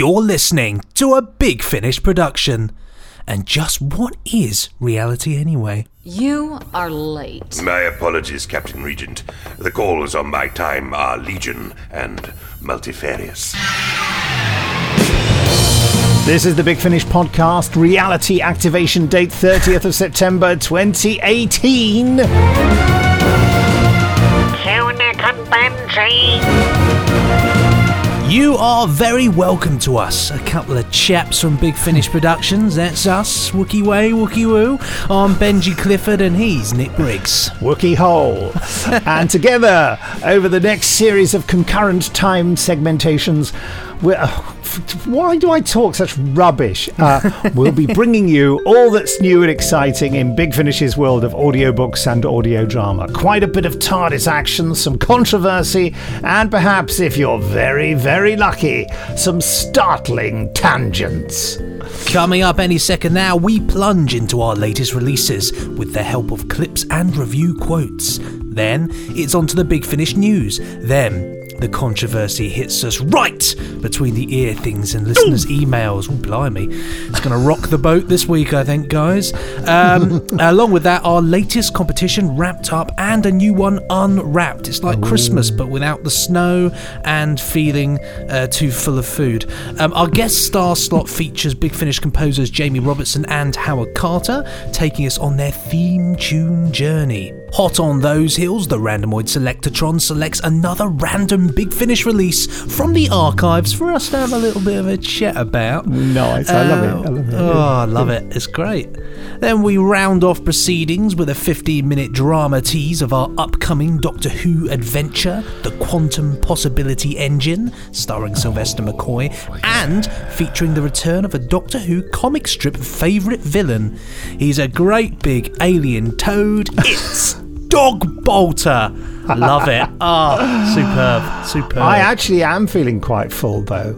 You're listening to a Big Finish production. And just what is reality anyway? You are late. My apologies, Captain Regent. The calls on my time are legion and multifarious. This is the Big Finish podcast, reality activation date 30th of September 2018. You are very welcome to us. A couple of chaps from Big Finish Productions. That's us, Wookie Way, Wookie Woo. I'm Benji Clifford and he's Nick Briggs. Wookie Hole. and together, over the next series of concurrent time segmentations, we're, f- why do I talk such rubbish? Uh, we'll be bringing you all that's new and exciting in Big Finish's world of audiobooks and audio drama. Quite a bit of TARDIS action, some controversy, and perhaps, if you're very, very lucky, some startling tangents. Coming up any second now, we plunge into our latest releases with the help of clips and review quotes. Then it's on to the Big Finish news. Then the controversy hits us right between the ear things and listeners' emails. Oh, blimey. It's going to rock the boat this week, I think, guys. Um, along with that, our latest competition wrapped up and a new one unwrapped. It's like Christmas, but without the snow and feeling uh, too full of food. Um, our guest star slot features Big Finish composers Jamie Robertson and Howard Carter, taking us on their theme tune journey. Hot on those heels, the Randomoid Selectatron selects another random Big Finish release from the archives for us to have a little bit of a chat about. Nice. I love it. I love it. Oh, I love it. It's great. Then we round off proceedings with a 15 minute drama tease of our upcoming Doctor Who adventure, The Quantum Possibility Engine, starring oh, Sylvester McCoy, and featuring the return of a Doctor Who comic strip favourite villain. He's a great big alien toad. It's Dogbolter. Love it. Ah, superb. Superb. I actually am feeling quite full though.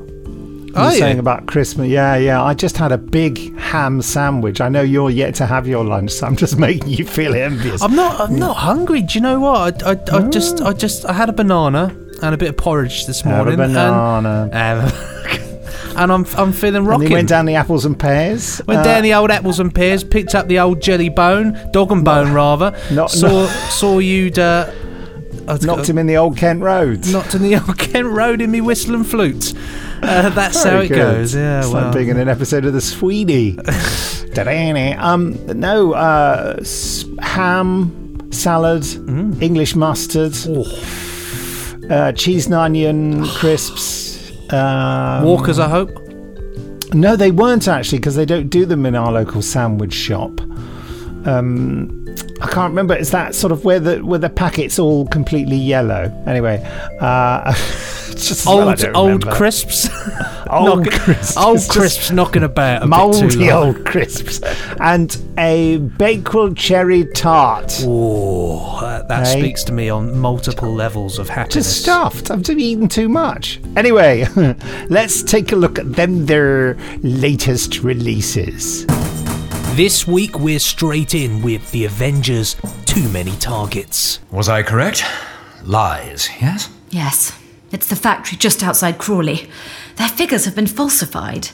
Are you? saying about Christmas. Yeah, yeah. I just had a big ham sandwich. I know you're yet to have your lunch, so I'm just making you feel envious. I'm not. I'm not hungry. Do you know what? I, I, I just, I just, I had a banana and a bit of porridge this Have a morning. banana. And, um, and I'm, I'm feeling and rocking. he went down the apples and pears. Went Uh, down the old apples and pears, picked up the old jelly bone, dog and bone rather. not- saw, saw you'd. Uh, I'd knocked him in the old Kent Road. knocked in the old Kent Road in me whistle and flute. Uh, that's how it good. goes. Yeah, it's well. like being in an episode of The Sweeney. Um, no, uh, ham, salad, Mm. English mustard, Oh. uh, cheese and onion crisps. Um, Walkers, I hope. No, they weren't actually because they don't do them in our local sandwich shop. Um, I can't remember. Is that sort of where the where the packets all completely yellow? Anyway, uh, it's just as well I Old, don't old crisps. Old Knocking- crisps. Old Just crisps knocking about. A bit too mouldy long. old crisps, and a Bakewell cherry tart. Oh, that, uh, that Hey. speaks to me on multiple levels of happiness. Just stuffed. I've just eaten too much. Anyway, let's take a look at them their latest releases. This week we're straight in with the Avengers Too Many Targets. Was I correct? Lies, yes? Yes, it's the factory just outside Crawley. Their figures have been falsified.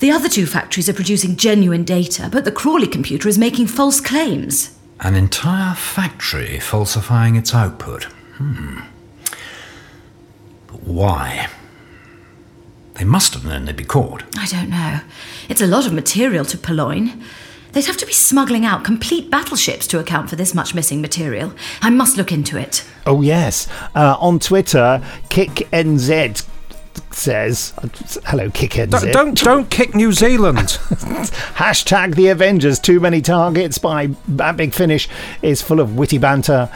The other two factories are producing genuine data, but the Crawley computer is making false claims. An entire factory falsifying its output. Hmm. But why? They must have known they'd be caught. I don't know. It's a lot of material to purloin. They'd have to be smuggling out complete battleships to account for this much missing material. I must look into it. Oh yes, uh, on Twitter, KickNZ says, "Hello, KickNZ." Don't don't kick New Zealand. Hashtag the Avengers. Too many targets by That Big Finish is full of witty banter,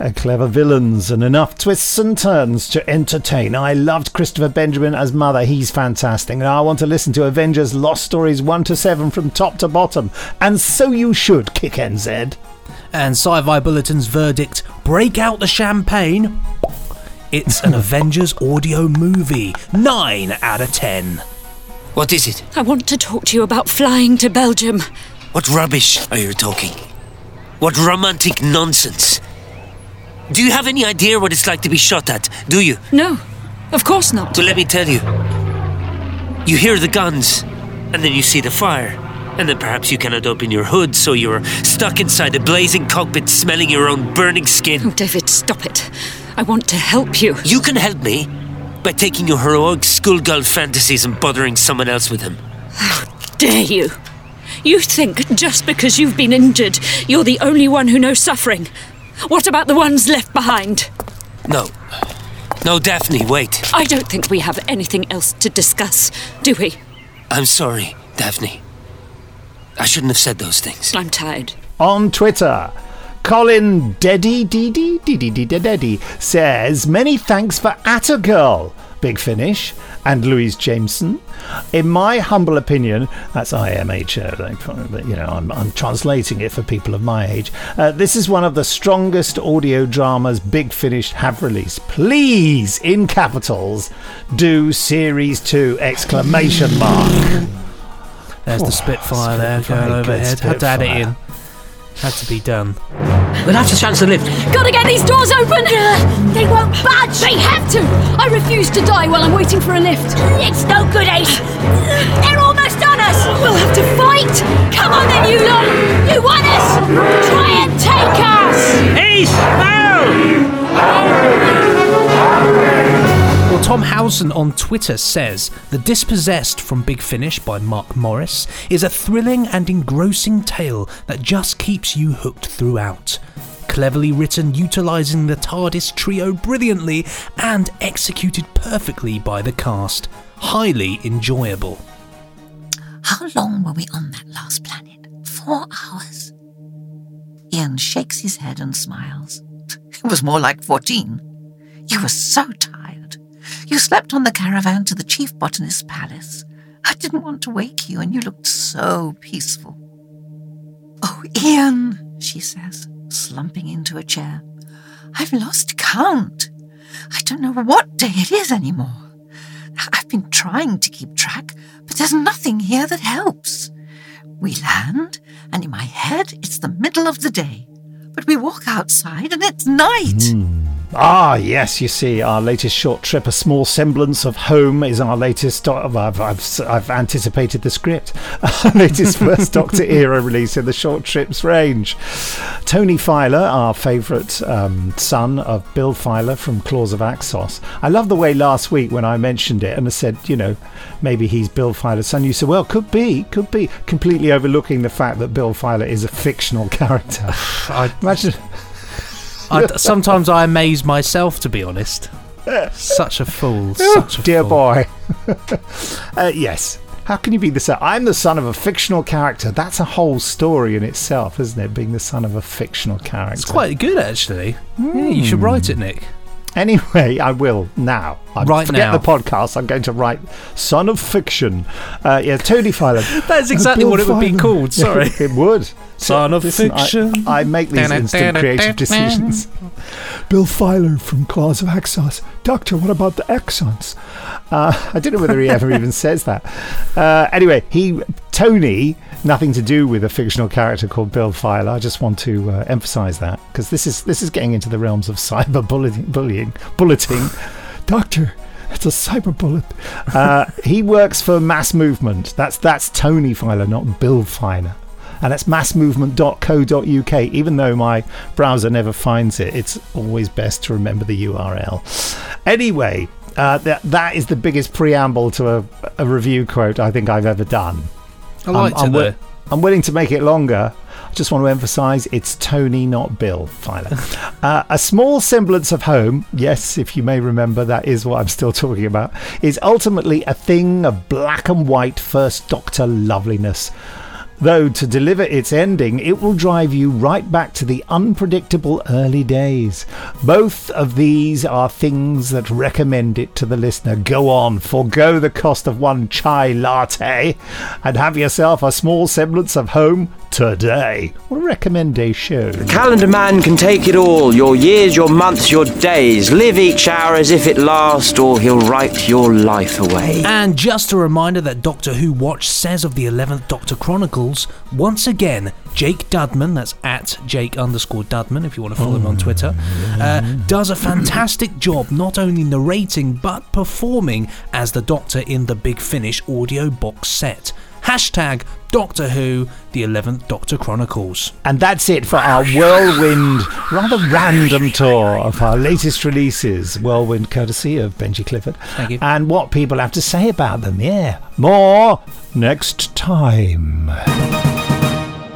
uh, clever villains, and enough twists and turns to entertain. I loved Christopher Benjamin as Mother. He's fantastic. And I want to listen to Avengers Lost Stories 1 to 7 from top to bottom. And so you should, KickNZ. and Sci-Fi Bulletin's verdict: break out the champagne. It's an Avengers audio movie. Nine out of ten. What is it? I want to talk to you about flying to Belgium. What rubbish are you talking? What romantic nonsense? Do you have any idea what it's like to be shot at? Do you? No, of course not. So let me tell you. You hear the guns, and then you see the fire. And then perhaps you cannot open your hood, so you're stuck inside a blazing cockpit smelling your own burning skin. Oh, David, stop it. I want to help you. You can help me by taking your heroic schoolgirl fantasies and bothering someone else with them. How dare you? You think just because you've been injured, you're the only one who knows suffering. What about the ones left behind? No. No, Daphne, wait. I don't think we have anything else to discuss, do we? I'm sorry, Daphne. I shouldn't have said those things. I'm tired. On Twitter, Colin Deddy Deddy Deddy Deddy Deddy says, Many thanks for ATA Girl, Big Finish, and Louise Jameson. In my humble opinion, that's IMHO, but, you know, I'm, I'm translating it for people of my age. Uh, this is one of the strongest audio dramas Big Finish have released. Please, in capitals, do Series 2! Exclamation mark. There's the Oh, Spitfire there Spitfire, going overhead. Had to add it in. Had to be done. We'll have to chance the lift. Gotta get these doors open! They won't budge! They have to! I refuse to die while I'm waiting for a lift. It's no good, Ace! They're almost on us! We'll have to fight! Come on then, you lot! You want us? Try and take us! Ace! No! Well, Tom Howson on Twitter says The Dispossessed from Big Finish by Mark Morris is a thrilling and engrossing tale that just keeps you hooked throughout. Cleverly written, utilising the TARDIS trio brilliantly, and executed perfectly by the cast. Highly enjoyable. How long were we on that last planet? Four hours? Ian shakes his head and smiles. It was more like 14. You were so tired. You slept on the caravan to the chief botanist's palace. I didn't want to wake you, and you looked so peaceful. Oh, Ian, she says, slumping into a chair. I've lost count. I don't know what day it is anymore. I've been trying to keep track, but there's nothing here that helps. We land, and in my head, it's the middle of the day. But we walk outside, and it's night. Hmm. Ah, yes, you see, our latest short trip, A Small Semblance of Home, is our latest. I've, I've, I've anticipated the script. Our latest first Doctor era release in the short trips range. Tony Filer, our favourite um, son of Bill Filer from Claws of Axos. I love the way last week when I mentioned it and I said, you know, maybe he's Bill Filer's son. You said, well, could be, could be. Completely overlooking the fact that Bill Filer is a fictional character. I, Imagine. I, sometimes I amaze myself, to be honest. Such a fool. Such a Dear fool. boy. uh, yes. How can you be the son? I'm the son of a fictional character. That's a whole story in itself, isn't it? Being the son of a fictional character. It's quite good, actually. Yeah, you should write it, Nick. Anyway, I will now. I Right forget now. the podcast. I'm going to write "Son of Fiction." Uh, yeah, Tony Filer. That's exactly Bill what it would be called, sorry. it would. Son of Listen, I- Fiction. I, make these instant creative decisions. Bill Filer from Claws of Axos. Doctor, what about the Axons? Uh, I don't know whether he ever even says that. Uh, anyway, he Tony, nothing to do with a fictional character called Bill Filer. I just want to uh, emphasise that because this is this is getting into the realms of cyber bullying, bullying, bulleting. Doctor, it's a cyber bullet. Uh, he works for Mass Movement. That's that's Tony Filer, not Bill Filer. And that's massmovement.co.uk. Even though my browser never finds it, it's always best to remember the URL. Anyway, uh, that, that is the biggest preamble to a, a review quote I think I've ever done. I liked I'm, it, wi- I'm willing to make it longer. I just want to emphasise it's Tony, not Bill Filer. uh, a small semblance of home, yes, if you may remember, that is what I'm still talking about, is ultimately a thing of black and white First Doctor loveliness. Though to deliver its ending, it will drive you right back to the unpredictable early days. Both of these are things that recommend it to the listener. Go on, forego the cost of one chai latte, and have yourself a small semblance of home today. What a recommendation. The calendar man can take it all your years, your months, your days. Live each hour as if it lasts, or he'll write your life away. And just a reminder that Doctor Who Watch says of the 11th Doctor Chronicles, once again, Jake Dudman, that's at Jake underscore Dudman if you want to follow him on Twitter, uh, does a fantastic job not only narrating but performing as the Doctor in the Big Finish audio box set. Hashtag Doctor Who, the 11th Doctor Chronicles. And that's it for our whirlwind, rather random tour of our latest releases. Whirlwind courtesy of Benji Clifford. Thank you. And what people have to say about them. Yeah. More next time.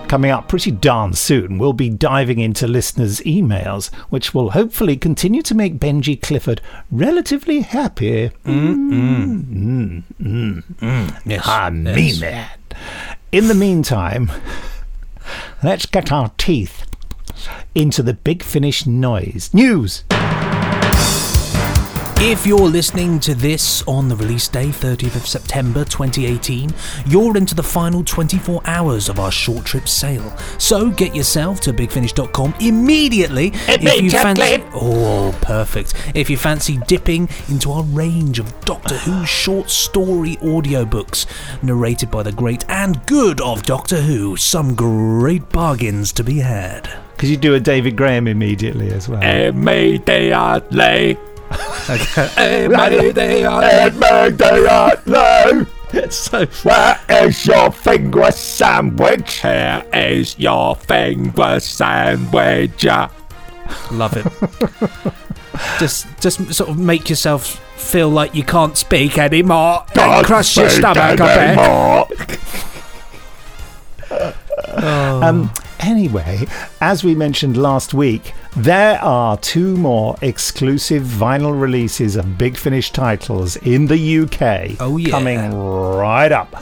Coming up pretty darn soon, we'll be diving into listeners' emails, which will hopefully continue to make Benji Clifford relatively happy. Mm, mm, mm. Yes. I mean yes. that. In the meantime, let's get our teeth into the big finish noise. News! If you're listening to this on the release day, 30th of September 2018, you're into the final 24 hours of our short trip sale. So get yourself to bigfinish.com immediately if you fancy. Oh, perfect. If you fancy dipping into our range of Doctor Who short story audiobooks, narrated by the great and good of Doctor Who, some great bargains to be had. Because you do a David Graham immediately as well. Immediately. Immediately. It's so Where is your finger sandwich? Here is your finger sandwich. Love it. just, just sort of make yourself feel like you can't speak anymore. Then Can't crush your speak stomach a bit. anymore. Um, anyway, as we mentioned last week, there are two more exclusive vinyl releases of Big Finish titles in the UK Oh, yeah. coming right up.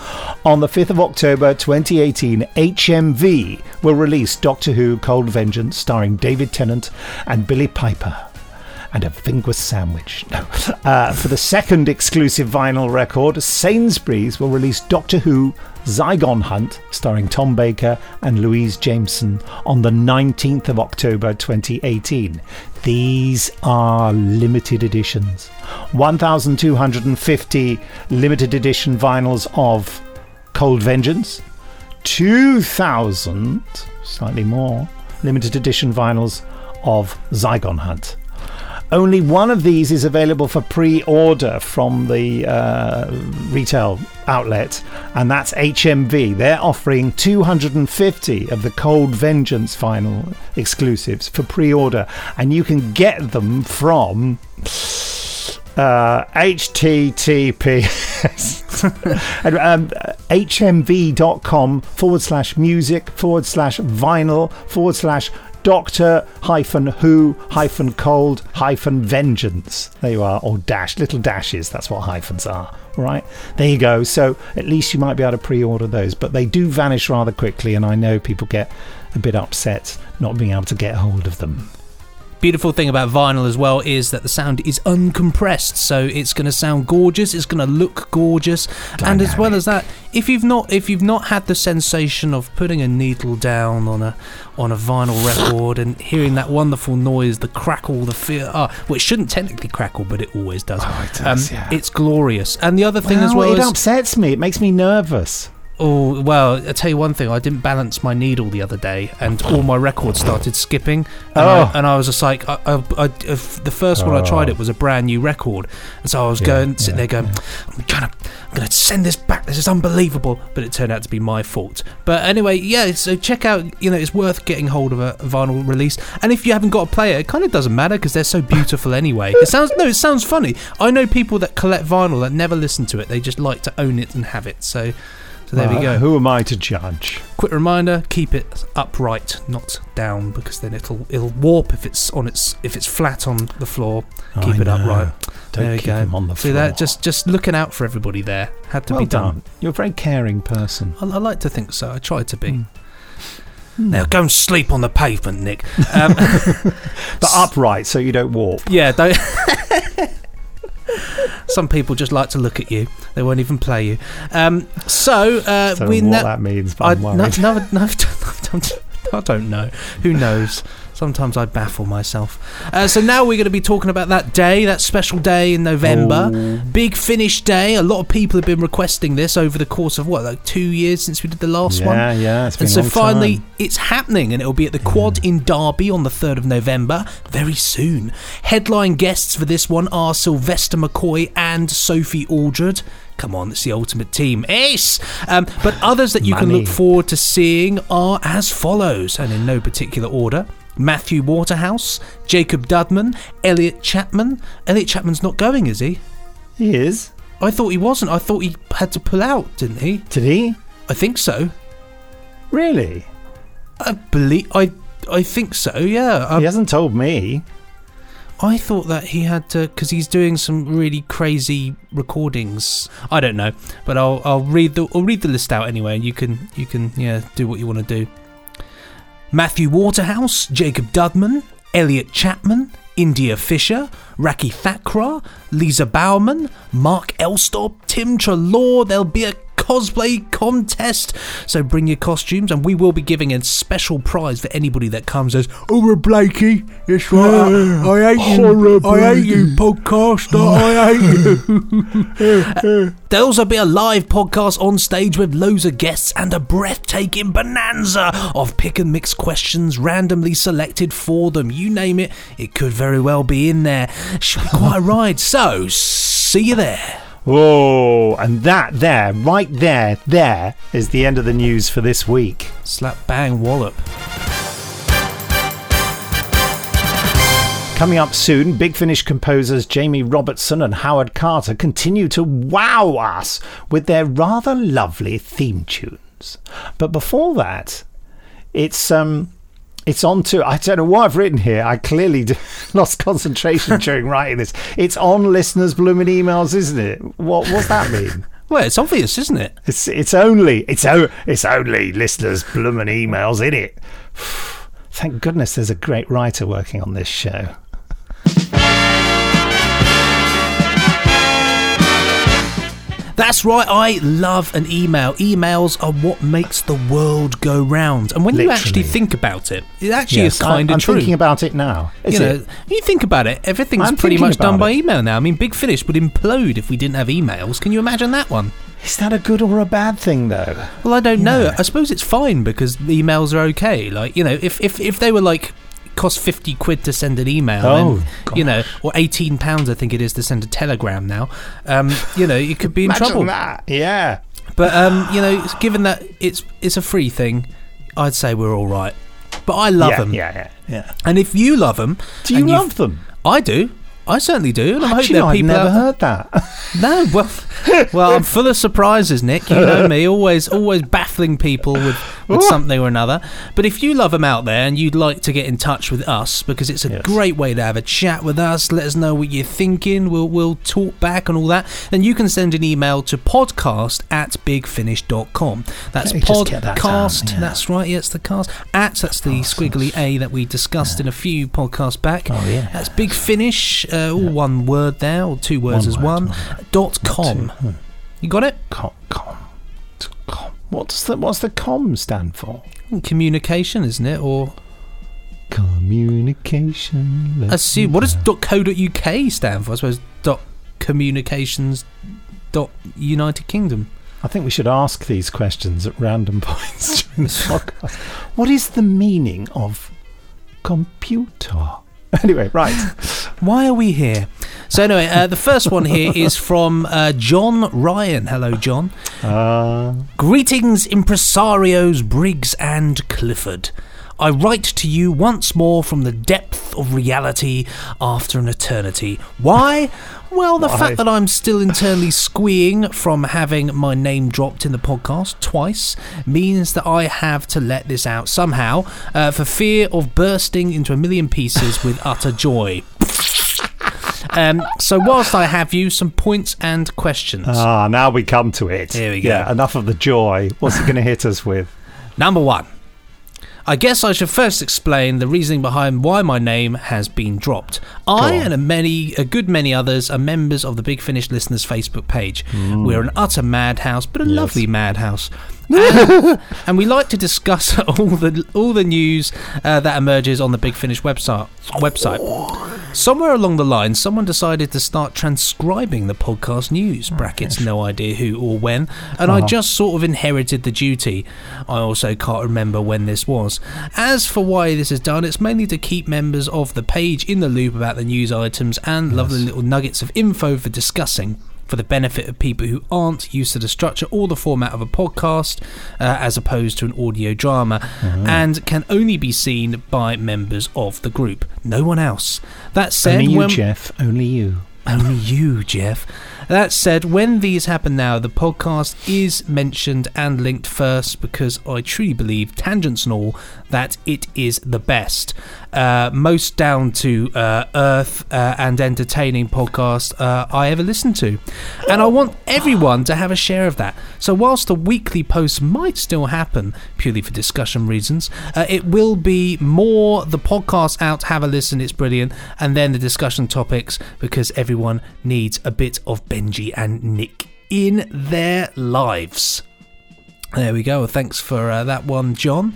On the 5th of October 2018, HMV will release Doctor Who Cold Vengeance starring David Tennant and Billie Piper. And a finger sandwich. No. Uh, for the second exclusive vinyl record, Sainsbury's will release Doctor Who Zygon Hunt, starring Tom Baker and Louise Jameson, on the 19th of October 2018. These are limited editions. 1,250 limited edition vinyls of Cold Vengeance, 2,000, slightly more, limited edition vinyls of Zygon Hunt. Only one of these is available for pre order from the uh, retail outlet, and that's HMV. They're offering 250 of the Cold Vengeance vinyl exclusives for pre order, and you can get them from uh, https and, um, hmv.com forward slash music forward slash vinyl forward slash doctor hyphen who hyphen cold hyphen vengeance. There you are or dash little dashes that's what hyphens are all right? There you go. So at least you might be able to pre-order those but they do vanish rather quickly and i know people get a bit upset not being able to get hold of them Beautiful thing about vinyl as well is that the sound is uncompressed, so it's going to sound gorgeous. It's going to look gorgeous, and as well as that, if you've not if you've not had the sensation of putting a needle down on a on a vinyl record and hearing that wonderful noise, the crackle, the feel, oh, well, it shouldn't technically crackle, but it always does. Oh, it does, Um, yeah. It's glorious, and the other thing as well it is upsets me it makes me nervous Oh well, I tell you one thing. I didn't balance my needle the other day, and all my records started skipping. And, Oh. I, and I was just like, I, I, I, the first one I tried Oh. it was a brand new record, and so I was Yeah, going, sitting yeah, there going, I'm gonna, I'm gonna send this back. This is unbelievable. But it turned out to be my fault. But anyway, yeah. So check out. You know, it's worth getting hold of a, vinyl release. And if you haven't got a player, it kind of doesn't matter because they're so beautiful anyway. It sounds no, it sounds funny. I know people that collect vinyl that never listen to it. They just like to own it and have it. So. So there we go. who am i to judge Quick reminder: keep it upright, not down, because then it'll it'll warp if it's on its if it's flat on the floor. I Keep it know. upright. Don't there we keep go. them on the See floor. that? Just just looking out for everybody there. Had to well be done. done you're a very caring person I, I like to think so. I try to be. Hmm. Now go and sleep on the pavement, Nick. Um, but upright so you don't warp yeah, don't. Some people just like to look at you. They won't even play you. Um, so uh, Don't we know what na- that means, but I'm no, worried. no, no, I don't know. Who knows? Sometimes I baffle myself. Uh, so now we're going to be talking about that day, that special day in November. Oh. Big Finish Day. A lot of people have been requesting this over the course of what, like two years since we did the last one? Yeah, yeah, and so finally, time. it's happening, and it'll be at the Quad in Derby on the 3rd of November, very soon. Headline guests for this one are Sylvester McCoy and Sophie Aldred. Come on, it's the ultimate team. Ace! Um, but others that you can look forward to seeing are as follows, and in no particular order. Matthew Waterhouse, Jacob Dudman, Elliot Chapman. Elliot Chapman's not going, is he? He is. I thought he wasn't. I thought he had to pull out, didn't he? Did he? I think so. Really? I believe I I think so. Yeah. I, he hasn't told me. I thought that he had to because he's doing some really crazy recordings. I don't know, but I'll I'll read the I'll read the list out anyway, and you can you can yeah do what you want to do. Matthew Waterhouse, Jacob Dudman, Elliot Chapman, India Fisher, Rakhee Thakrar, Lisa Bowerman, Mark Elstob, Tim Treloar. There'll be a cosplay contest, so bring your costumes, and we will be giving a special prize for anybody that comes as oh, Ura Blakey. It's right. I, I hate you. I hate you, podcaster. I hate you. There'll also be a live podcast on stage with loads of guests and a breathtaking bonanza of pick and mix questions randomly selected for them. You name it, it could very well be in there. Should be quite a ride. So, see you there. Whoa, and that there, right there, there is the end of the news for this week. Slap bang wallop. Coming up soon, Big Finish composers Jamie Robertson and Howard Carter continue to wow us with their rather lovely theme tunes. But before that, it's um it's on to I don't know what I've written here. I clearly lost concentration during writing this. It's on listeners' blooming emails, isn't it? What what's that mean? Well, it's obvious, isn't it? It's it's only it's o- it's only listeners' blooming emails, in it? Thank goodness there's a great writer working on this show. That's right, I love an email. Emails are what makes the world go round. And when you actually think about it, it actually Yes, is kind of I'm thinking about it now. You know, it? you think about it, everything's I'm pretty much done about by email now. I mean, Big Finish would implode if we didn't have emails. Can you imagine that one? Is that a good or a bad thing, though? Well, I don't know. I suppose it's fine because emails are okay. Like, you know, if, if, if they were like cost 50 quid to send an email Oh, then, you know or 18 pounds i think it is to send a telegram now um you know you could be in Imagine trouble that. Yeah. but um you know given that it's it's a free thing i'd say we're all right but i love yeah, them Yeah, yeah, yeah. and if you love them Do you love them? i do i certainly do and i hope Actually, there are I've never heard that. no, well, well, I'm full of surprises, Nick. You know me, always, always baffling people with, with something or another. But if you love them out there and you'd like to get in touch with us, because it's a Yes. great way to have a chat with us, let us know what you're thinking. We'll we'll talk back and all that. Then you can send an email to podcast at bigfinish.com. That's get that down, podcast. yeah. That's right. Yeah, it's the cast. At that's the squiggly a that we discussed in a few podcasts back. Oh, yeah. That's big finish. Uh, all one word there, or two words One as word, one. one. Dot com. Hmm. You got it? Com, com. What's the what's the com stand for? Communication, isn't it? Or Communication. assume what does .co.uk stand for? I suppose dot communications dot United Kingdom. I think we should ask these questions at random points during the podcast. What is the meaning of computer? Anyway, right. Why are we here? So anyway, uh, the first one here is from uh, John Ryan. Hello, John. Uh, Greetings, impresarios Briggs and Clifford. I write to you once more from the depth of reality after an eternity. Why? Well, the Why? fact that I'm still internally squeeing from having my name dropped in the podcast twice means that I have to let this out somehow uh, for fear of bursting into a million pieces with utter joy. Um, so, whilst I have you, some points and questions. ah, now we come to it. Here we go. Yeah, enough of the joy. What's it going to hit us with? Number one. I guess I should first explain the reasoning behind why my name has been dropped. I and a many, a good many others are members of the Big Finish listeners Facebook page. Mm. We're an utter madhouse, but a lovely madhouse. And, and we like to discuss all the all the news uh, that emerges on the Big Finish website. Website. Somewhere along the line, someone decided to start transcribing the podcast news. Brackets, no idea who or when, and I Uh-huh. just sort of inherited the duty. I also can't remember when this was. As for why this is done, it's mainly to keep members of the page in the loop about the news items and lovely little nuggets of info for discussing for the benefit of people who aren't used to the structure or the format of a podcast uh, as opposed to an audio drama Mm-hmm. and can only be seen by members of the group no one else that said Only you, when Jeff. Only you. only you, Jeff. That said, when these happen now, the podcast is mentioned and linked first because I truly believe, tangents and all, that it is the best. Uh, most down to uh, earth uh, and entertaining podcast uh, I ever listened to. And I want everyone to have a share of that. So, whilst the weekly posts might still happen purely for discussion reasons, uh, it will be more the podcast out, have a listen, it's brilliant, and then the discussion topics because everyone needs a bit of Benji and Nick in their lives. There we go. Thanks for uh, that one, John.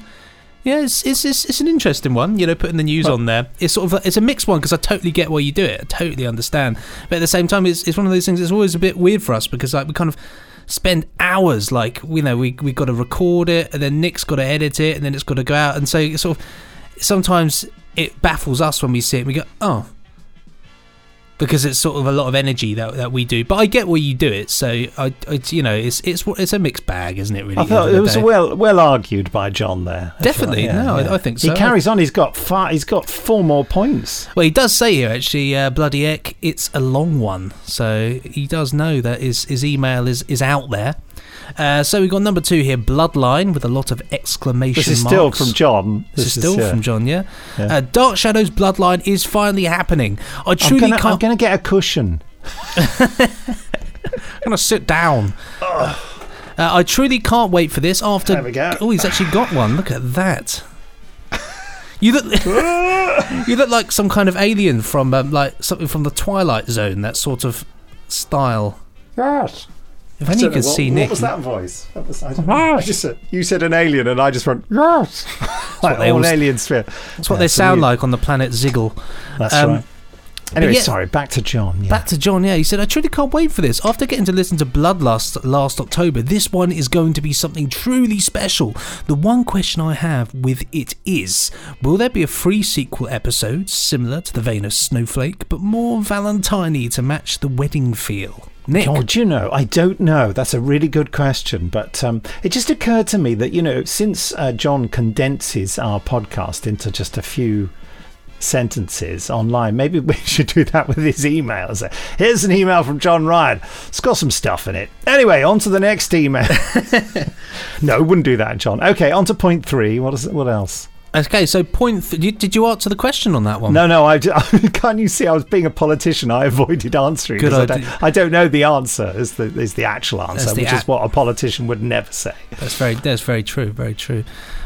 Yeah, it's, it's, it's, it's an interesting one, you know, putting the news Well- on there. It's sort of a, it's a mixed one because I totally get why you do it. I totally understand. But at the same time, it's, it's one of those things that's always a bit weird for us because like we kind of spend hours like you know we we got to record it and then Nick's got to edit it and then it's got to go out and so it's sort of sometimes it baffles us when we see it and we go oh because it's sort of a lot of energy that, that we do but I get why you do it so I, I you know it's it's it's a mixed bag isn't it really I at the end thought it was day? well well argued by John there. Definitely, thought, no, I- I think so. He carries on. He's got far. He's got four more points. Well, he does say here actually, uh, bloody heck, it's a long one. So he does know that his his email is is out there. Uh, so we've got number two here, Bloodline, with a lot of exclamation This is still marks. from John. This, is still yeah. from John, yeah. Yeah. Uh, Dark Shadows Bloodline is finally happening. I I'm truly I'm gonna get a cushion. I'm gonna sit down. Uh, I truly can't wait for this. After There we go. oh, he's actually got one. Look at that. You look, you look like some kind of alien from um, like something from the Twilight Zone. That sort of style. Yes. If only you could see Nick. What was that voice? That was, I. I just said, you said an alien, and I just went yes. like they all all- aliens feel. That's what they sound like on the planet Ziggle. That's Um, right. Anyway, yeah- sorry. Back to John. Yeah. Back to John, yeah. He said, I truly can't wait for this. After getting to listen to Bloodlust last October, this one is going to be something truly special. The one question I have with it is Will there be a free sequel episode similar to the vein of Snowflake, but more Valentine to match the wedding feel? Nick. God, do you know? I don't know. That's a really good question, but um, it just occurred to me that you know, since uh, John condenses our podcast into just a few sentences online, maybe we should do that with his emails. Here's an email from John Ryan. It's got some stuff in it. Anyway, on to the next email. no, wouldn't do that, John. Okay, on to point three. What is what else? Okay, so point. Th- did- did you answer the question on that one? No, no. I, can't you see? I was being a politician. I avoided answering. Good I don't, I don't know the answer. Is the is the actual answer, which a- is what a politician would never say. That's very that's very true, very true.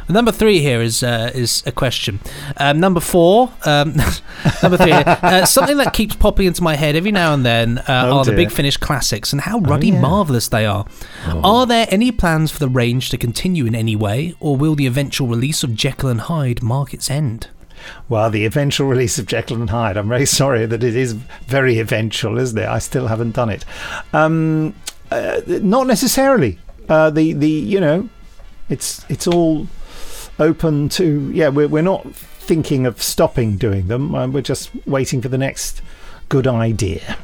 Number three here is uh, is a question. Um, number four, um, number three, here, uh, something that keeps popping into my head every now and then uh, Oh, are the. Big Finish classics and how ruddy yeah. marvelous they are. Are there any plans for the range to continue in any way, or will the eventual release of Jekyll and Hyde mark its end? Well, the eventual release of Jekyll and Hyde. I'm very sorry that it is very eventual, isn't it? I still haven't done it. Um, uh, not necessarily. Uh, the the you know, it's it's all open to yeah. We're we're not thinking of stopping doing them. Uh, we're just waiting for the next good idea.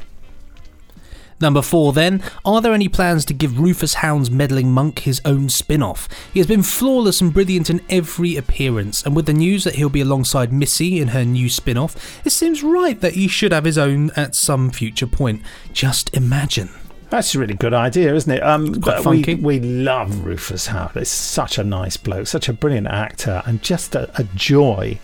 Number four, then, are there any plans to give Rufus Hound's meddling monk his own spin off? He has been flawless and brilliant in every appearance, and with the news that he'll be alongside Missy in her new spin off, it seems right that he should have his own at some future point. Just imagine. That's a really good idea, isn't it? Um, quite but funky. We, we love Rufus Hound. He's such a nice bloke, such a brilliant actor, and just a, a joy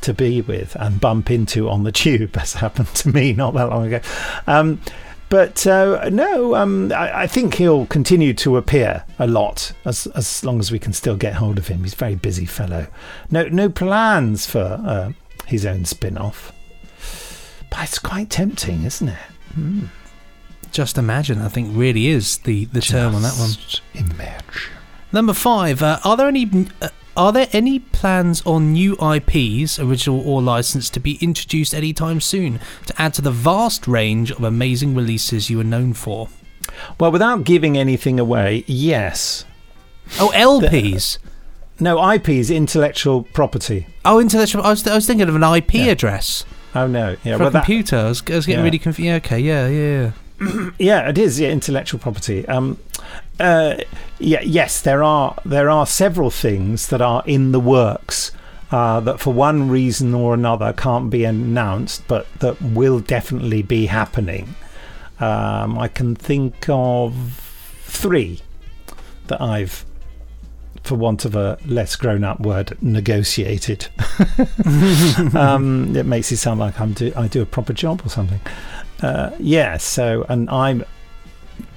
to be with and bump into on the tube, as happened to me not that long ago. Um, but uh, no, um, I, I think he'll continue to appear a lot as as long as we can still get hold of him. He's a very busy fellow. No no plans for uh, his own spin-off. But it's quite tempting, isn't it? Hmm. Just imagine, I think, really is the, the term on that one. Just Imagine. Number five, uh, are there any uh, are there any plans on new IPs, original or licensed, to be introduced anytime soon to add to the vast range of amazing releases you are known for? Well, without giving anything away, yes. Oh, LPs. No, IPs, intellectual property. oh, intellectual. I was, I was thinking of an IP Yeah. address Oh no, yeah, for well a that, computer. I was, I was getting Yeah. really confused. Yeah, okay, yeah, yeah. yeah. it is. Yeah, intellectual property. Um, uh, yeah, yes, there are there are several things that are in the works uh, that, for one reason or another, can't be announced, but that will definitely be happening. Um, I can think of three that I've, for want of a less grown-up word, negotiated. um, it makes it sound like I'm do I do a proper job or something. Uh, yeah. So, and I'm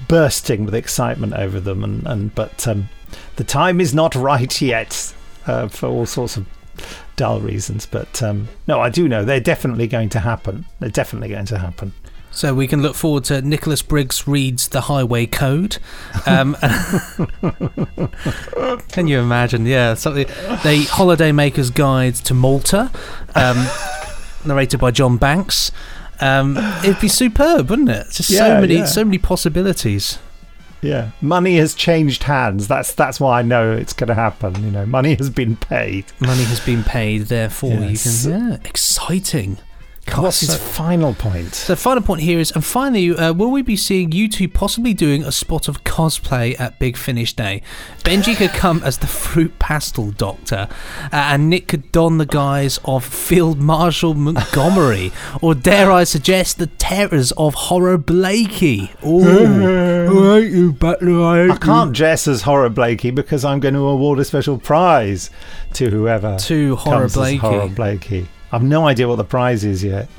bursting with excitement over them, and, and but um, the time is not right yet uh, for all sorts of dull reasons. But um, no, I do know they're definitely going to happen. They're definitely going to happen. So we can look forward to Nicholas Briggs reads the Highway Code. Um, can you imagine? Yeah, something. The Holiday Maker's Guide to Malta, um, narrated by John Banks. Um, it'd be superb, wouldn't it? Just so many, yeah. so many possibilities. Yeah, money has changed hands. That's that's why I know it's going to happen. You know, money has been paid. Money has been paid, therefore Yes. you can. Yeah, exciting. God, What's his so- final point? So, final point here is, and finally, uh, will we be seeing you two possibly doing a spot of cosplay at Big Finish Day? Benji could come as the fruit pastel doctor, uh, and Nick could don the guise of Field Marshal Montgomery, or dare I suggest, the terrors of Horror Blakey. Ooh, I can't dress as Horror Blakey because I'm going to award a special prize to whoever To Horror comes as Blakey. Horror Blakey. I've no idea what the prize is yet.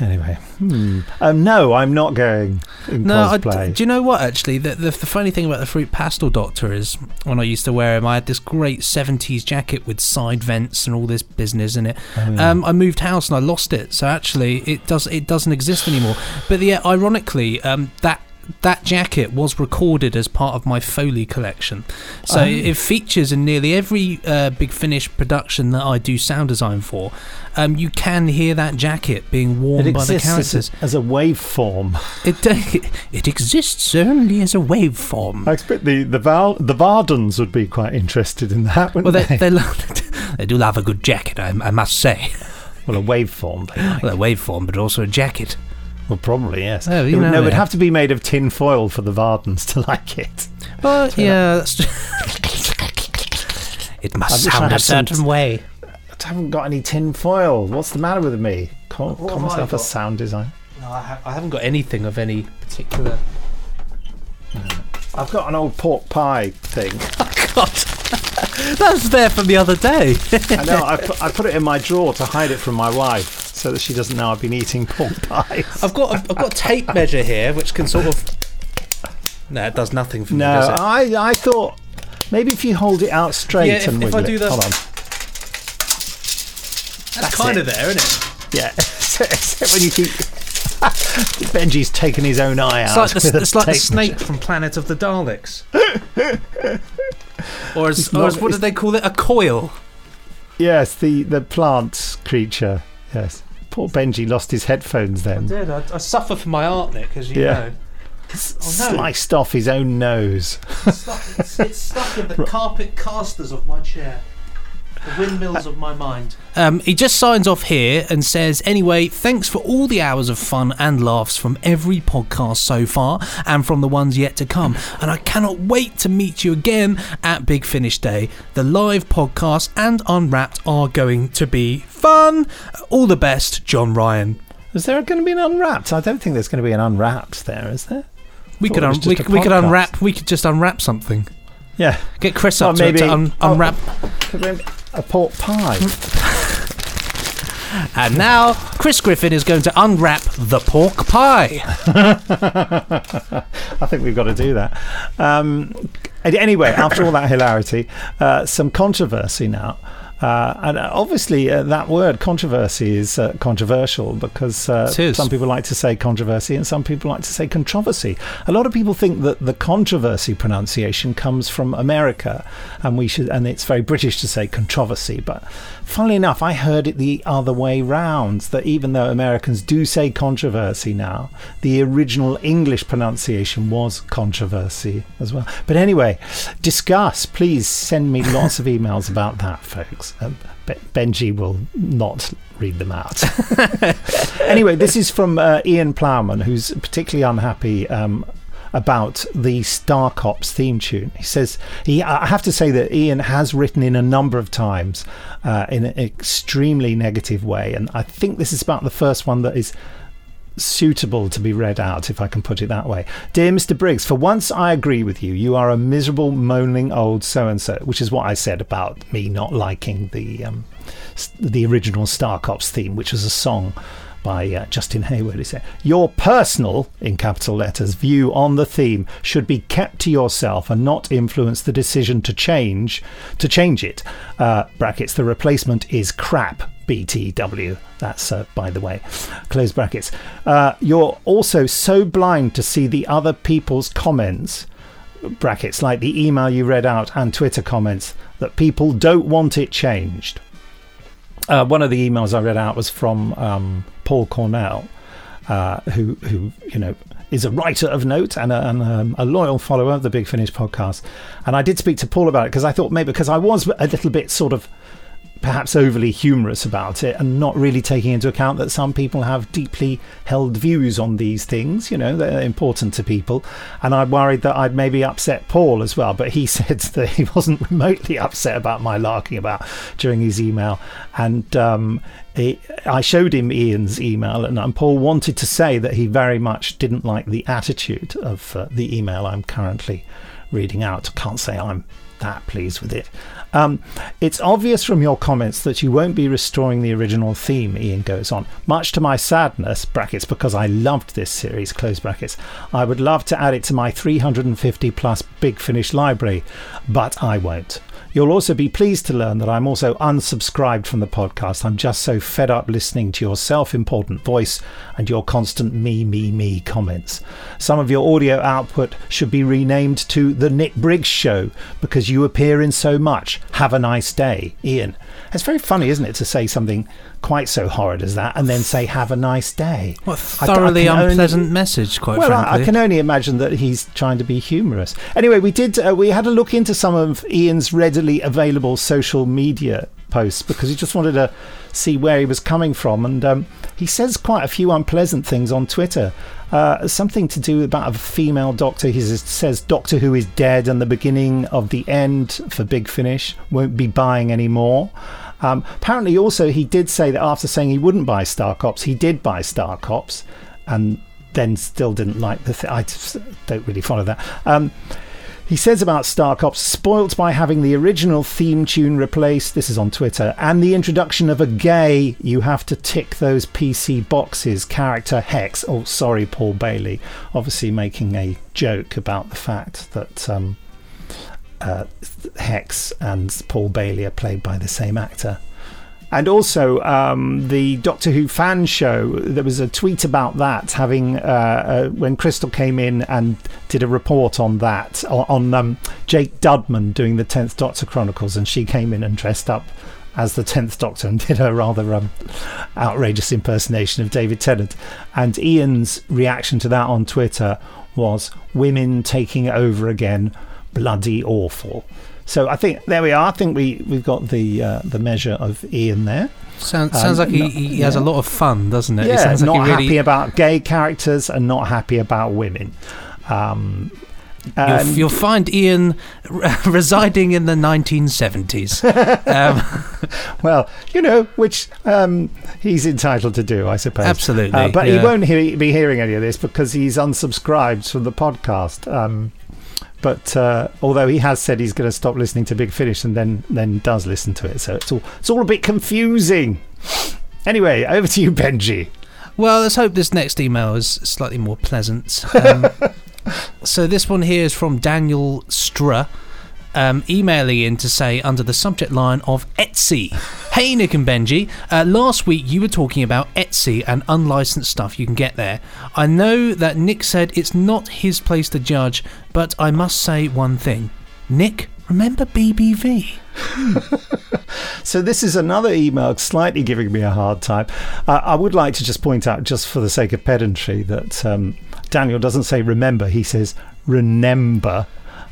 Anyway, hmm. um, no, I'm not going in No, I, do you know what? Actually, the, the the funny thing about the fruit pastel doctor is when I used to wear him, I had this great '70s jacket with side vents and all this business in it. Oh, yeah. Um, I moved house and I lost it, so actually, it does it doesn't exist anymore. But yeah, ironically, um, that. That jacket was recorded as part of my Foley collection, so Oh. it features in nearly every uh, Big Finish production that I do sound design for. Um, you can hear that jacket being worn by the characters. as, as a waveform. It it exists only as a waveform. I expect the the Val, the Vardans would be quite interested in that. Well, Wouldn't they they, they, love, they do love a good jacket, I, I must say. well, a waveform. Like. Well, a waveform, but also a jacket. Well, probably yes. Oh, it you would, know, no, it would have to be made of tin foil for the Vardans to like it. Well, yeah, uh, that's it must wish I sound a had some- certain way. I haven't got any tin foil. What's the matter with me? Call, What call have I myself a sound design. No, I, ha- I haven't got anything of any particular. I've got an old pork pie thing. Oh, God, that was there from the other day. I know. I put, I put it in my drawer to hide it from my wife, so that she doesn't know I've been eating pork pies. I've got a, I've got a tape measure here, which can sort of. No, it does nothing for me. No. I I thought maybe if you hold it out straight Yeah, if- and if wiggle I do it. the- Hold on. That's, that's kind it. of there, isn't it? Yeah. Except when you keep. Benji's taken his own eye It's out. like the, a it's like the snake from Planet of the Daleks. or as, or as what do they call it? A coil. Yes, the the plant creature. Yes. Poor Benji lost his headphones then. I did. I, I suffer for my art, Nick, as you Yeah. know. Oh, no. Sliced off his own nose. It's stuck, it's, it's stuck in the carpet casters of my chair. The windmills of my mind. Um, he just signs off here and says, anyway, thanks for all the hours of fun and laughs from every podcast so far and from the ones yet to come. And I cannot wait to meet you again at Big Finish Day. The live podcast and Unwrapped are going to be fun. All the best, John Ryan. Is there going to be an unwrapped? I don't think there's going to be an unwrapped there, is there? We could, un- we, could- we could unwrap. We could just unwrap something. Yeah. Get Chris Well, up to, maybe- to un- oh, unwrap. A pork pie. And now, Chris Griffin is going to unwrap the pork pie. I think we've got to do that. Um, anyway, after all that hilarity, uh, some controversy now. Uh, and obviously, uh, that word controversy is uh, controversial because uh, some people like to say controversy and some people like to say controversy. A lot of people think that the controversy pronunciation comes from America, and we should, and it's very British to say controversy. But funnily enough, I heard it the other way round. That even though Americans do say controversy now, the original English pronunciation was controversy as well. But anyway, discuss. Please send me lots of emails about that, folks. Um, Be- Benji will not read them out. anyway, this is from uh, Ian Plowman, who's particularly unhappy. Um, about the Star Cops theme tune. He says he. I have to say that Ian has written in a number of times uh, in an extremely negative way, and I think this is about the first one that is suitable to be read out, if I can put it that way. Dear Mr. Briggs, for once I agree with you. You are a miserable, moaning old so and so, which is what I said about me not liking the um, the original Star Cops theme, which was a song by uh, Justin Hayward. He said, Your personal, in capital letters, view on the theme should be kept to yourself and not influence the decision to change to change it. Uh, brackets, the replacement is crap. BTW. That's, uh, by the way, close brackets. Uh, you're also so blind to see the other people's comments, brackets, like the email you read out and Twitter comments, that people don't want it changed. Uh, one of the emails I read out was from um, Paul Cornell, uh, who, who you know, is a writer of note and, a, and um, a loyal follower of the Big Finish podcast. And I did speak to Paul about it because I thought maybe because I was a little bit sort of perhaps overly humorous about it and not really taking into account that some people have deeply held views on these things you know they're important to people. And i worried that i'd maybe upset paul as well but he said that he wasn't remotely upset about my larking about during his email. And um, i showed him ian's email and paul wanted to say that he very much didn't like the attitude of uh, the email i'm currently reading out. Can't say i'm that pleased with it. Um, it's obvious from your comments that you won't be restoring the original theme, Ian goes on. Much to my sadness, brackets, because I loved this series, close brackets, I would love to add it to my 350 plus Big Finish library, but I won't. You'll also be pleased to learn that I'm also unsubscribed from the podcast. I'm just so fed up listening to your self important voice and your constant me, me, me comments. Some of your audio output should be renamed to The Nick Briggs Show because you appear in so much. Have a nice day, Ian. It's very funny, isn't it, to say something quite so horrid as that and then say, Have a nice day. What I d- I thoroughly can only- unpleasant message, quite well, I, frankly. I can only imagine that he's trying to be humorous. Anyway, we did. Uh, we had a look into some of Ian's readily available social media posts because he just wanted to see where he was coming from, and um, he says quite a few unpleasant things on Twitter. Uh, something to do about a female doctor. He says, Doctor Who is dead and the beginning of the end for Big Finish. Won't be buying anymore. Um, apparently, also he did say that after saying he wouldn't buy Star Cops, he did buy Star Cops, and then still didn't like the. Th- I don't really follow that. Um, he says about Star Cops, spoilt by having the original theme tune replaced. This is on Twitter, and the introduction of a gay. You have to tick those PC boxes. Character Hex. Oh, sorry, Paul Bailey. Obviously, making a joke about the fact that um, uh, Hex and Paul Bailey are played by the same actor. And also, um, the Doctor Who fan show, there was a tweet about that, having uh, uh, when Crystal came in and did a report on that, on, um, Jake Dudman doing the 10th Doctor Chronicles, and she came in and dressed up as the 10th Doctor and did a rather um, outrageous impersonation of David Tennant. And Ian's reaction to that on Twitter was women taking over again, bloody awful. So I think there we are. I think we we've got the uh, the measure of Ian there. Sounds, Um, like he, not- he has a lot of fun, doesn't it? It Yeah, like not he really, happy about gay characters and not happy about women. Um, You'll, you'll find Ian residing in the 1970s. Um, well, you know, which um, he's entitled to do, I suppose. Absolutely, Uh, but yeah. he won't hear, be hearing any of this because he's unsubscribed from the podcast. Um, but uh, although he has said he's going to stop listening to Big Finish and then then does listen to it, so it's all it's all a bit confusing. Anyway, over to you, Benji. Well, let's hope this next email is slightly more pleasant. Um, so this one here is from Daniel Stra. Um, emailing in to say under the subject line of Etsy. Hey Nick and Benji, uh, last week you were talking about Etsy and unlicensed stuff you can get there. I know that Nick said it's not his place to judge, but I must say one thing. Nick, remember BBV? So this is another email slightly giving me a hard time. Uh, I would like to just point out, just for the sake of pedantry, that um, Daniel doesn't say remember, he says remember.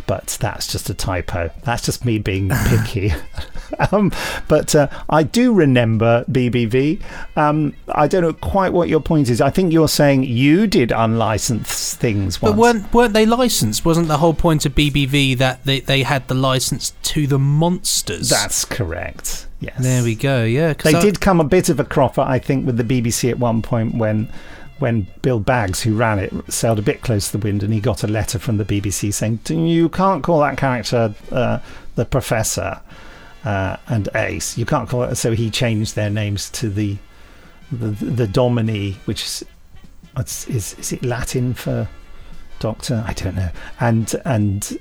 But that's just a typo. That's just me being picky. um, but uh, I do remember BBV. Um, I don't know quite what your point is. I think you're saying you did unlicensed things once. But weren't weren't they licensed? Wasn't the whole point of BBV that they, they had the license to the monsters? That's correct. Yes. There we go. Yeah. They I- did come a bit of a cropper, I think, with the BBC at one point when when Bill Baggs, who ran it, sailed a bit close to the wind, and he got a letter from the BBC saying, "You can't call that character uh, the Professor uh, and Ace. You can't call it." So he changed their names to the the, the Domini, which is is is it Latin for Doctor? I don't know. And and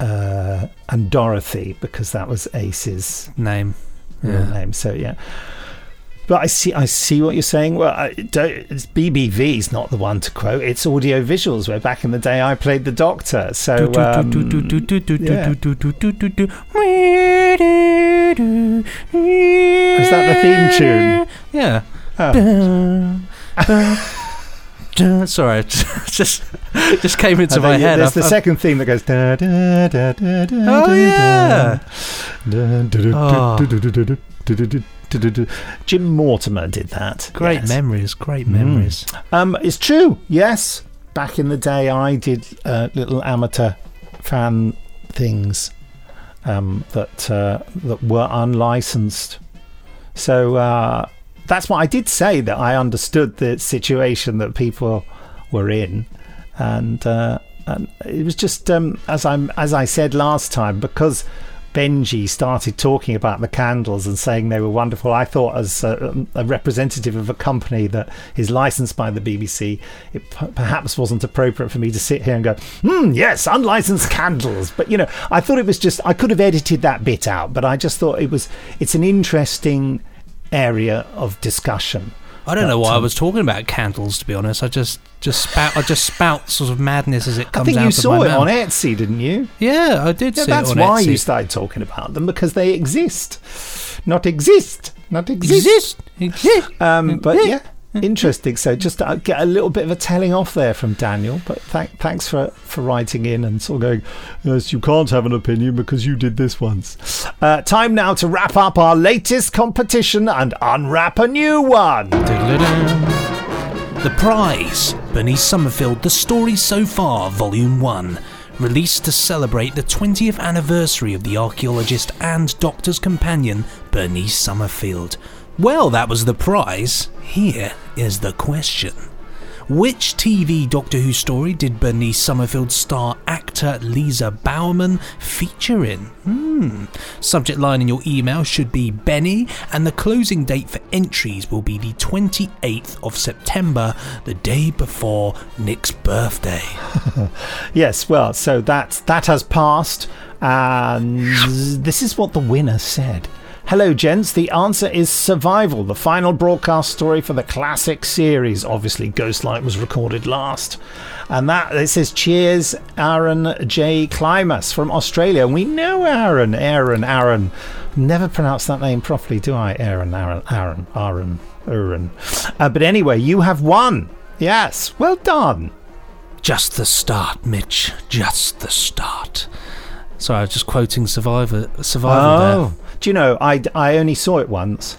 uh, and Dorothy because that was Ace's name. real Yeah. name. So yeah. But I see, I see what you're saying. Well, I don't, it's BBV is not the one to quote. It's audio visuals. Where back in the day, I played the Doctor. So um, yeah. Is that the theme tune? Yeah. Oh. Sorry, just just came into my head. There's I've- the I've- second theme that goes. Da, da, da, da, da, Oh, da, yeah. da, da, da, Oh. Jim Mortimer did that. Great yes. memories, great memories. Mm. Um, it's true, yes. Back in the day, I did uh, little amateur fan things um, that uh, that were unlicensed. So uh, that's what I did say that I understood the situation that people were in, and uh, and it was just um, as I'm as I said last time because Benji started talking about the candles and saying they were wonderful. I thought, as a, a representative of a company that is licensed by the BBC, it p- perhaps wasn't appropriate for me to sit here and go, hmm, yes, unlicensed candles. But, you know, I thought it was just, I could have edited that bit out, but I just thought it was, it's an interesting area of discussion. I don't know why I um, was talking about candles. To be honest, I just just spout. I just spout sort of madness as it comes. Out. I think you saw it mouth. on Etsy, didn't you? Yeah, I did Yeah, see that's it on why Etsy. you started talking about them because they exist, not exist, not exist, exist. Exist. Um, but yeah, interesting. So just to get a little bit of a telling off there from Daniel. But th- thanks for for writing in and sort of going, yes, you can't have an opinion because you did this once. Uh, time now to wrap up our latest competition and unwrap a new one. The prize Bernice Summerfield, The Story So Far, Volume 1. Released to celebrate the 20th anniversary of the archaeologist and doctor's companion, Bernice Summerfield. Well, that was the prize. Here is the question. Which TV Doctor Who story did Bernice Summerfield star actor Lisa Bowerman feature in? Hmm. Subject line in your email should be Benny, and the closing date for entries will be the 28th of September, the day before Nick's birthday. yes, well, so that that has passed, and this is what the winner said. Hello, gents. The answer is Survival, the final broadcast story for the classic series. Obviously, Ghostlight was recorded last. And that, it says, Cheers, Aaron J. Climas from Australia. And we know Aaron, Aaron, Aaron. Never pronounce that name properly, do I? Aaron, Aaron, Aaron, Aaron, Aaron. Uh, but anyway, you have won. Yes, well done. Just the start, Mitch. Just the start. Sorry, I was just quoting Survivor. Survival there. Do you know? I, I only saw it once.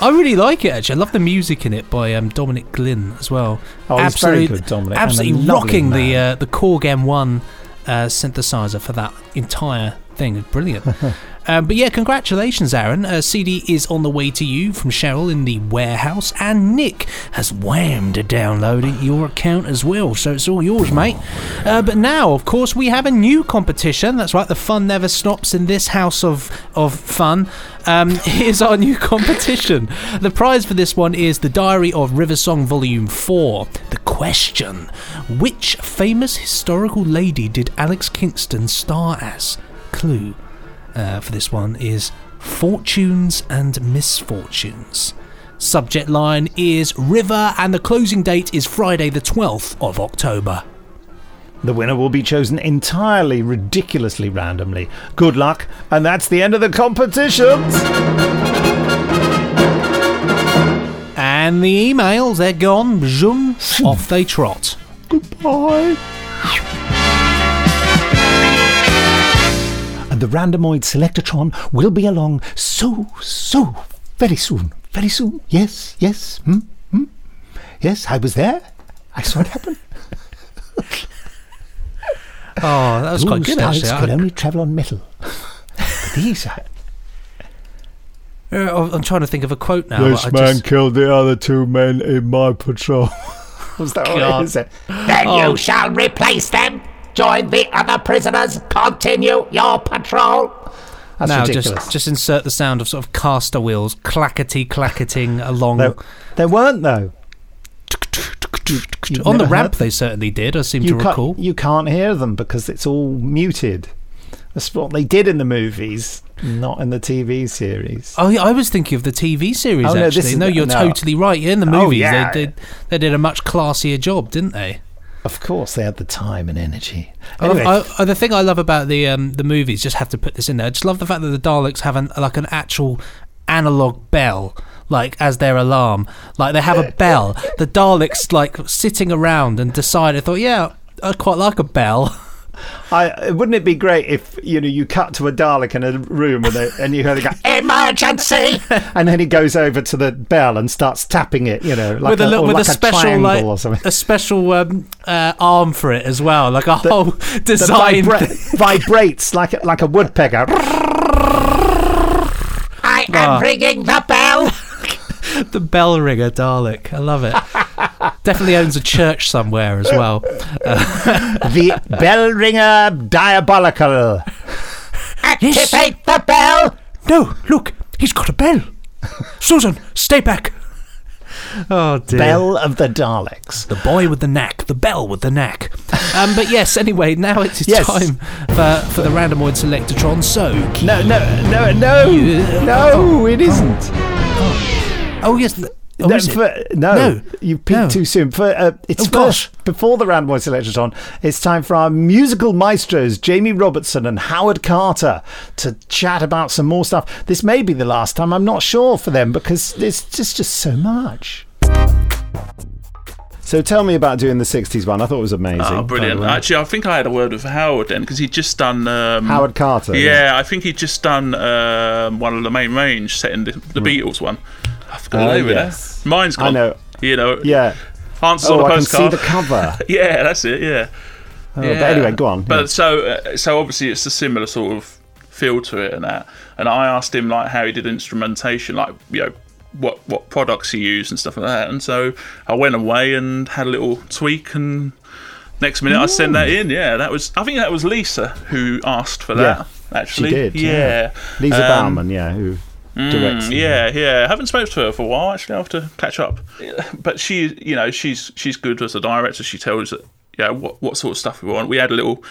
I really like it actually. I love the music in it by um, Dominic Glynn as well. Oh, very good, Dominic, Absolutely rocking the uh, the Korg M1 uh, synthesizer for that entire thing. Brilliant. um, but yeah, congratulations, Aaron. Uh, CD is on the way to you from Cheryl in the warehouse, and Nick has whammed a download at your account as well. So it's all yours, mate. Uh, but now, of course, we have a new competition. That's right, the fun never stops in this house of of fun. Um, here's our new competition. The prize for this one is the Diary of River Song Volume 4. The question Which famous historical lady did Alex Kingston star as? Clue uh, for this one is Fortunes and Misfortunes. Subject line is River, and the closing date is Friday, the 12th of October. The winner will be chosen entirely ridiculously randomly. Good luck, and that's the end of the competition. And the emails, they're gone. Zoom, off they trot. Goodbye. The randomoid selectron will be along so, so very soon. Very soon. Yes, yes. Hmm? Hmm? Yes, I was there. I saw it happen. Oh, that was quite Those good, lights actually. could I- only travel on metal. But these are. Uh, I'm trying to think of a quote now. This I man just- killed the other two men in my patrol. Was that what God. it is? Then Oh. you shall replace them. Join the other prisoners. Continue your patrol. That's now ridiculous. just just insert the sound of sort of caster wheels clackety clacketing along There, there weren't though. on the ramp. heard They certainly did. I seem you to can't, recall. You can't hear them because it's all muted. That's what they did in the movies, not in the TV series. Oh, yeah, I was thinking of the TV series. Oh, no, actually, this is- no, you're no. totally right. Yeah, in the Oh, movies, yeah. they did they did a much classier job, didn't they? Of course, they had the time and energy. Anyway, I, I- the thing I love about the um, the movies, just have to put this in there. I just love the fact that the Daleks have an, like an actual analog bell, like as their alarm. Like they have a bell. The Daleks like sitting around and decide. I thought, yeah, I quite like a bell. I, wouldn't it be great if you know you cut to a Dalek in a room and, they, and you hear the guy Emergency! and then he goes over to the bell and starts tapping it, you know, like with a, a, little with like a special triangle like or something. a special um, uh, arm for it as well, like a whole design. vibra- vibrates like a, like a woodpecker. I am Ah. ringing the bell. the bell ringer Dalek. I love it. Definitely owns a church somewhere as well. Uh, the bell ringer diabolical. Activate the bell. No, look, he's got a bell. Susan, stay back. Oh dear. Bell of the Daleks. The boy with the knack, the bell with the knack. Um, but yes, anyway, now it's Yes. time for, for the randomoid selectatron. So, No, no, no, no, no, it isn't. oh yes, th- oh, no, is it? for- no, No. you peaked No. too soon. For uh, it's Oh, gosh. before the Randomoid Selectatron. It's time for our musical maestros, Jamie Robertson and Howard Carter, to chat about some more stuff. This may be the last time. I'm not sure for them because there's just just so much. So tell me about doing the '60s one. I thought it was amazing. Oh, brilliant. by the way. Actually, I think I had a word with Howard then because he'd just done. Um, Howard Carter, Yeah, yeah. I think he'd just done um, one of the main range set in the, the Beatles one. I the Oh, name yes. Mine's I gone. know. You know. Yeah. Answers Oh, on the I can see the cover. yeah, that's it. Yeah. Oh, but anyway, go on, But yeah. so, uh, so obviously, it's a similar sort of feel to it and that. And I asked him like how he did instrumentation, like you know what what products he used and stuff like that. And so I went away and had a little tweak and. Next minute, I sent that in. Yeah, that was. I think that was Lisa who asked for that. Yeah, actually, she did. Yeah, Lisa Um, Bowerman, yeah, who Mm, directs. them. yeah, yeah. I haven't spoken to her for a while. Actually, I have to catch up. But she, you know, she's she's good as a director. She tells us, yeah, what what sort of stuff we want. We had a little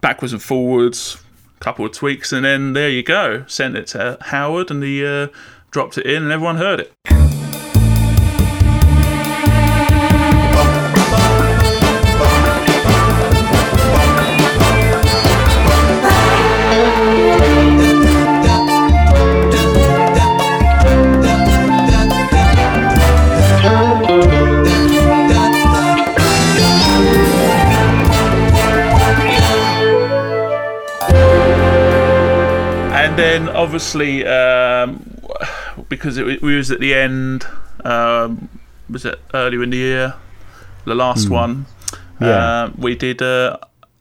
backwards and forwards, couple of tweaks, and then there you go. Sent it to Howard, and he uh, dropped it in, and everyone heard it. Then obviously, um, because it, we was at the end, um, was it earlier in the year, the last Hmm. one? Yeah. Uh, we did uh,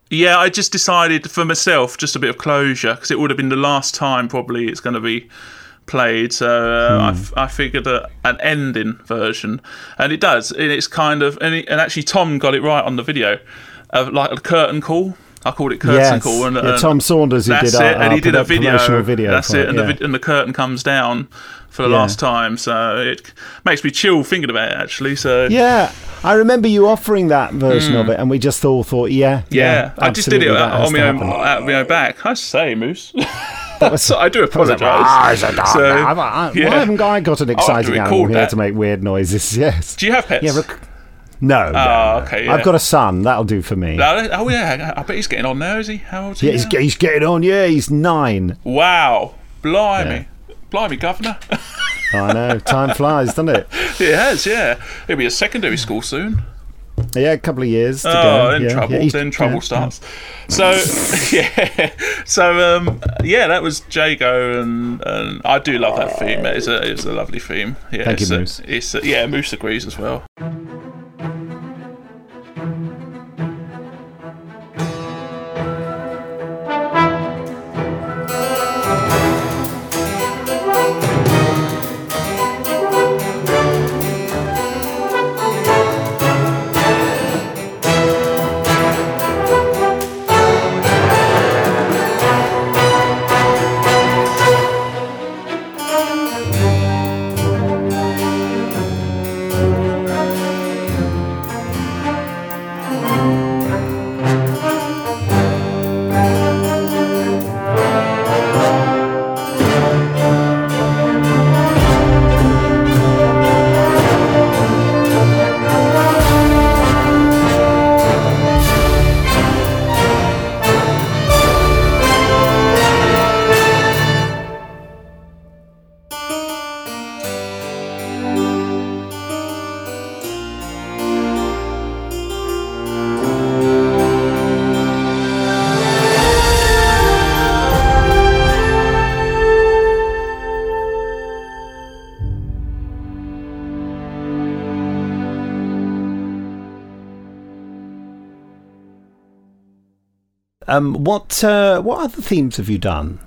Yeah, I just decided for myself just a bit of closure because it would have been the last time probably it's going to be played. So uh, I, f- I figured a, an ending version, and it does. And it's kind of and, it, and actually Tom got it right on the video, of like a curtain call. I called it curtain Yes. call. And, Yeah, and Tom Saunders, who that's did our- it, and he did a video. video That's it, and, yeah. the, and the curtain comes down for the Yeah. last time. So it makes me chill thinking about it. Actually, so Yeah, I remember you offering that version Mm. of it, and we just all thought, yeah, Yeah, I just did it on my own, of my own back. I say, Moose. so I do apologise. It's a dog So, now. Why- why haven't I got an I'll have to exciting animal here that. to make weird noises? Yes. Do you have pets? Yeah, rec- no. Oh, no. okay, yeah. I've got a son. That'll do for me. Oh yeah, I bet he's getting on now, is he? How old is yeah, he? he's, he's getting on. Yeah, he's nine. Wow, blimey, blimey, governor. I know. Time flies, doesn't it? it has, yeah. He'll be a secondary school soon. Yeah, a couple of years to oh, go. then yeah, trouble, yeah, then trouble yeah. starts. So yeah, so um, yeah, that was Jago, and, and I do love that theme. It's a it's a lovely theme. Yeah, Thank you, a- Moose. It's a, yeah, Moose agrees as well. Um, what uh, what other themes have you done?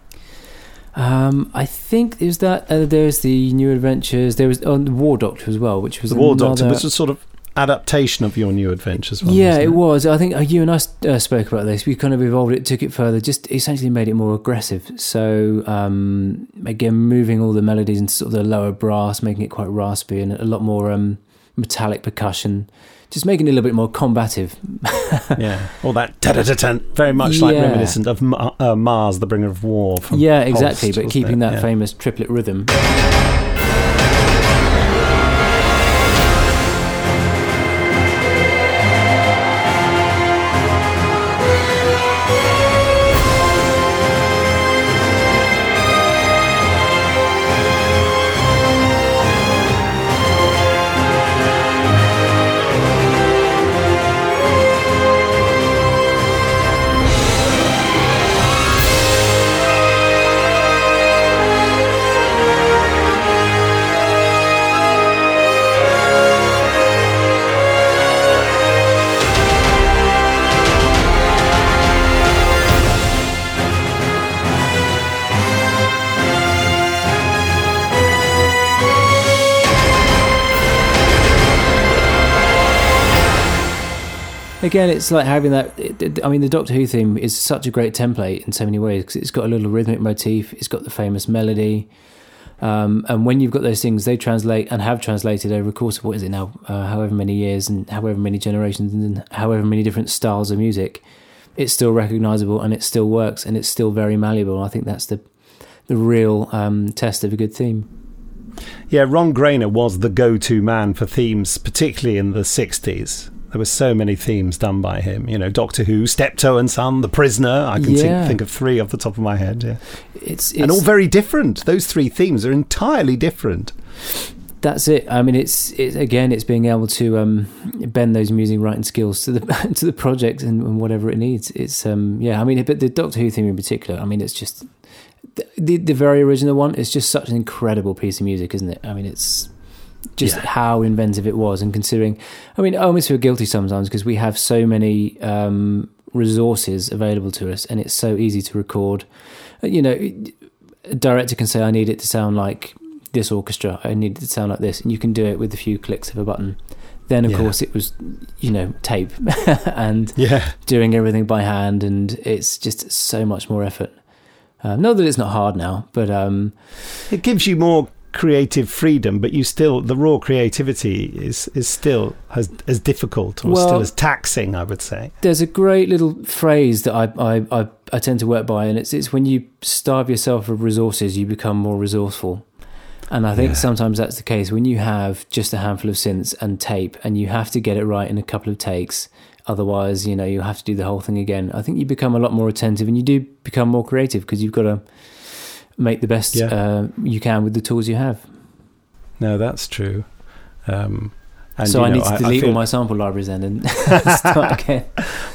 Um, I think there's that. Uh, there's the New Adventures. There was on the War Doctor as well, which was The War Doctor another- was a sort of adaptation of your new adventures. One, yeah, wasn't it was. I think uh, you and I uh, spoke about this. We kind of evolved it, took it further, just essentially made it more aggressive. So um, again, moving all the melodies into sort of the lower brass, making it quite raspy and a lot more um, metallic percussion, just making it a little bit more combative. yeah, all that ta-da-ta-ta, very much like Yeah. reminiscent of Ma- uh, Mars, the bringer of war. From yeah, exactly. Holst, but keeping it? that Yeah. famous triplet rhythm. Again, it's like having that. It, it- I mean, the Doctor Who theme is such a great template in so many ways because it's got a little rhythmic motif, it's got the famous melody, um, and when you've got those things, they translate and have translated over the course of what is it now, uh, however many years and however many generations and however many different styles of music, it's still recognizable and it still works and it's still very malleable. I think that's the the real um, test of a good theme. Yeah, Ron Grainer was the go-to man for themes, particularly in the '60s. There were so many themes done by him. You know, Doctor Who, Steptoe and Son, The Prisoner. I can Yeah. think, think of three off the top of my head. Yeah, It's, and all very different. Those three themes are entirely different. That's it. I mean, it's it, again, it's being able to um, bend those music writing skills to the to the project and, and whatever it needs. It's um, yeah. I mean, but the Doctor Who theme in particular. I mean, it's just the the very original one is just such an incredible piece of music, isn't it? I mean, it's just Yeah. how inventive it was, and considering. I mean, I almost feel guilty sometimes because we have so many um, resources available to us, and it's so easy to record. Uh, You know, a director can say, "I need it to sound like this orchestra. I need it to sound like this," and you can do it with a few clicks of a button. Then, of Yeah. course, it was, you know, tape and Yeah. doing everything by hand, and it's just so much more effort. Uh, not that it's not hard now, but um, It gives you more creative freedom, but you still the raw creativity is is still as as difficult or Well- still as taxing. I would say. there's a great little phrase that I, I, I, I tend to work by, and it's it's when you starve yourself of resources, you become more resourceful. And I think Yeah. sometimes that's the case when you have just a handful of synths and tape, and you have to get it right in a couple of takes. Otherwise, you know, you have to do the whole thing again. I think you become a lot more attentive, and you do become more creative because you've got to make the best Yeah. uh, you can with the tools you have. No, that's true. Um, and, so I know, need to delete all my sample libraries then and start again.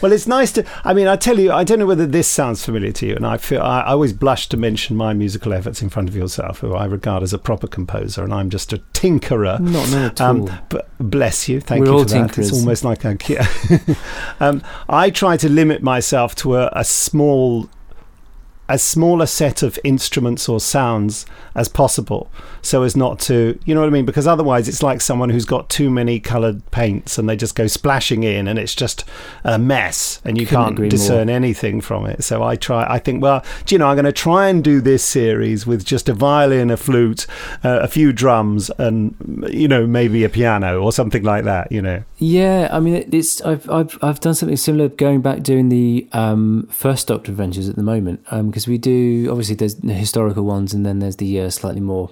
Well, it's nice to. I mean, I tell you, I don't know whether this sounds familiar to you, and I feel I, I always blush to mention my musical efforts in front of yourself, who I regard as a proper composer, and I'm just a tinkerer. Not, at Um, all. but bless you, thank We're you for that. It's almost like a. um, I try to limit myself to a, a small. As small a set of instruments or sounds as possible, so as not to, you know what I mean? Because otherwise, it's like someone who's got too many coloured paints and they just go splashing in, and it's just a mess, and you Couldn't can't agree more. discern anything from it. So I try. I think, well, do you know, I'm going to try and do this series with just a violin, a flute, uh, a few drums, and you know, maybe a piano or something like that. You know. Yeah, I mean, it's I've I've I've done something similar going back doing the um, first Doctor Adventures at the moment because we do obviously there's the historical ones and then there's the uh, slightly more.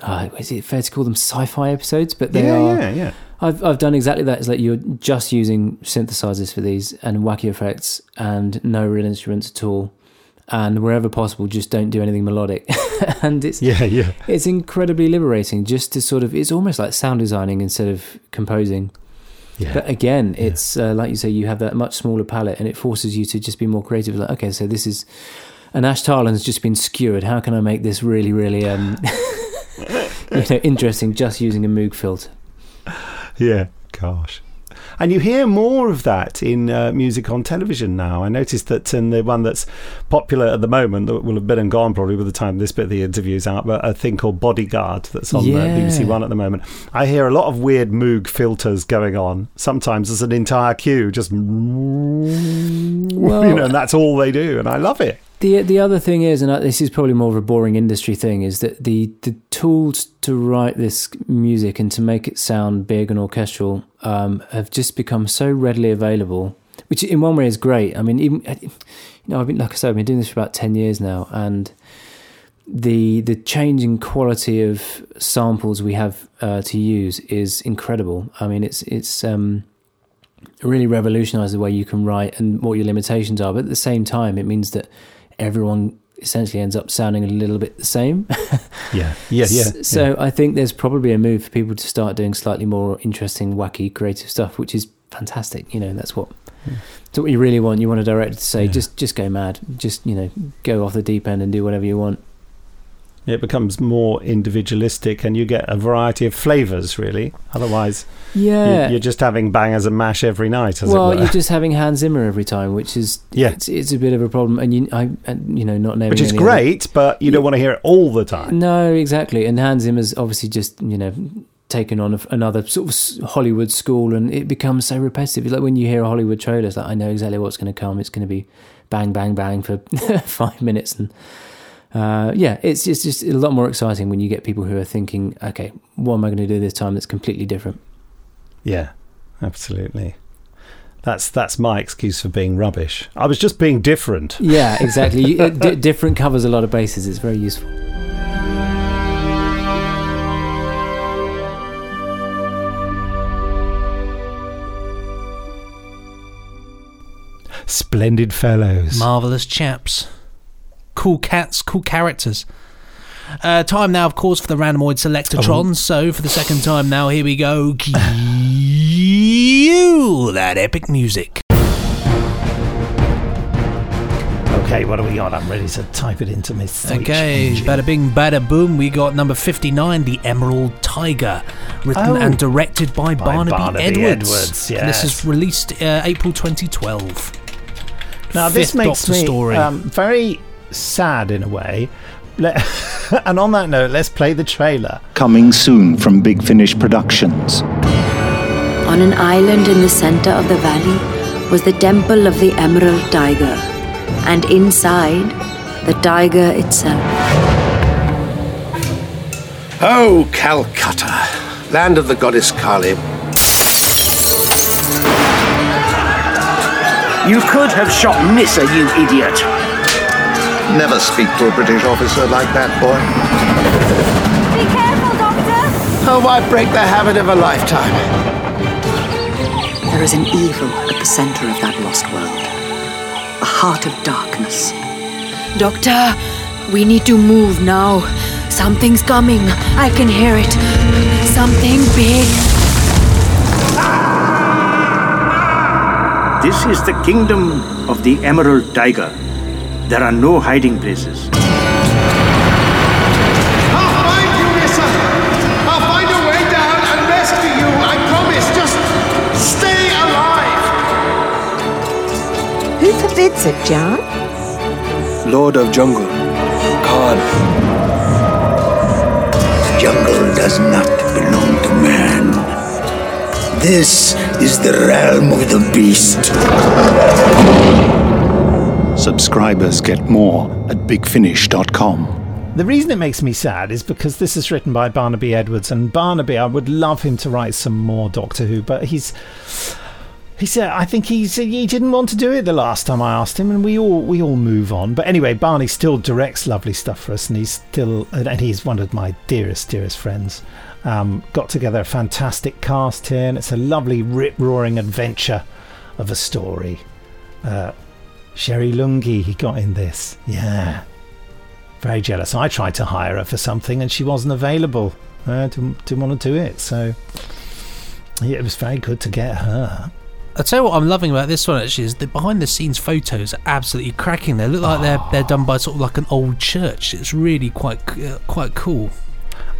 Uh, is it fair to call them sci-fi episodes? But they Yeah, are. yeah, yeah. I've I've done exactly that. It's like you're just using synthesizers for these and wacky effects and no real instruments at all. And wherever possible, just don't do anything melodic. and it's Yeah, yeah. it's incredibly liberating just to sort of it's almost like sound designing instead of composing Yeah. but again it's uh, like you say you have that much smaller palette and it forces you to just be more creative like okay so this is an ash tarlin's just been skewered how can i make this really really um you know interesting just using a moog filter Yeah, gosh. And you hear more of that in uh, music on television now. I noticed that in the one that's popular at the moment, that will have been and gone probably by the time this bit of the interview is out, but a thing called Bodyguard that's on Yeah. the BBC One at the moment. I hear a lot of weird Moog filters going on. Sometimes there's an entire queue just, you know, and that's all they do, and I love it. The the other thing is, and this is probably more of a boring industry thing, is that the the tools to write this music and to make it sound big and orchestral um, have just become so readily available, which in one way is great. I mean, even you know, I've been like I said, I've been doing this for about ten years now, and the the changing quality of samples we have uh, to use is incredible. I mean, it's it's um, really revolutionised the way you can write and what your limitations are. But at the same time, it means that everyone essentially ends up sounding a little bit the same. Yeah, yeah, yeah. So I think there's probably a move for people to start doing slightly more interesting, wacky, creative stuff, which is fantastic. You know, that's what. Hmm. That's what you really want. You want a director to say, just just go mad, just you know, go off the deep end and do whatever you want. It becomes more individualistic, and you get a variety of flavors. Really, otherwise, Yeah. you, you're just having bangers and mash every night. As well, you're just having Hans Zimmer every time, which is Yeah. it's, it's a bit of a problem. And you, I, and, you know, not naming which is any other- great, but you don't want to hear it all the time. No, exactly. And Hans Zimmer's obviously just you know taken on another sort of Hollywood school, and it becomes so repetitive. It's like when you hear a Hollywood trailer, it's like I know exactly what's going to come. It's going to be bang, bang, bang for five minutes, and uh, yeah, it's just just a lot more exciting when you get people who are thinking, okay, what am I going to do this time that's completely different? Yeah, absolutely. That's that's my excuse for being rubbish. I was just being different. Yeah, exactly. You- it- di- different covers a lot of bases. It's very useful. Splendid fellows. Marvellous chaps. Cool cats, cool characters. Uh, time now, of course, for the randomoid selectatron. Oh. So, for the second time now, here we go. Cue that epic music. Okay, what do we got? I'm ready to type it into my search Okay, engine. bada bing, bada boom. We got number 59, The Emerald Tiger, written Oh. and directed by, By Barnaby, Barnaby Edwards. Edwards, And This is released uh, April 2012. Now this makes Doctor me story. Um, very sad in a way. Let, and on that note, let's play the trailer. Coming soon from Big Finish Productions. On an island in the center of the valley was the temple of the Emerald Tiger, and inside, the tiger itself. Oh, Calcutta, land of the goddess Kali. You could have shot Nyssa, you idiot. Never speak to a British officer like that, boy. Be careful, Doctor! Oh, why break the habit of a lifetime? There is an evil at the center of that lost world. A heart of darkness. Doctor, we need to move now. Something's coming. I can hear it. Something big. This is the kingdom of the Emerald Tiger. There are no hiding places. I'll find you, Nyssa! I'll find a way down and rescue you, I promise! Just stay alive! Who forbids it, John? Lord of Jungle. God. Jungle does not belong to man. This is the realm of the beast. Subscribers get more at bigfinish.com. The reason it makes me sad is because this is written by Barnaby Edwards, and Barnaby, I would love him to write some more Doctor Who, but he's. He said, "I think he's he didn't want to do it the last time I asked him, and we all we all move on." But anyway, Barney still directs lovely stuff for us, and he's still and he's one of my dearest dearest friends. Um, got together a fantastic cast here, and it's a lovely rip roaring adventure of a story. Uh, Sherry Lungi, he got in this, yeah. Very jealous. I tried to hire her for something, and she wasn't available. I didn't, didn't want to do it, so yeah, it was very good to get her. I tell you what I'm loving about this one actually is the behind the scenes photos are absolutely cracking. They look like they're they're done by sort of like an old church. It's really quite uh, quite cool.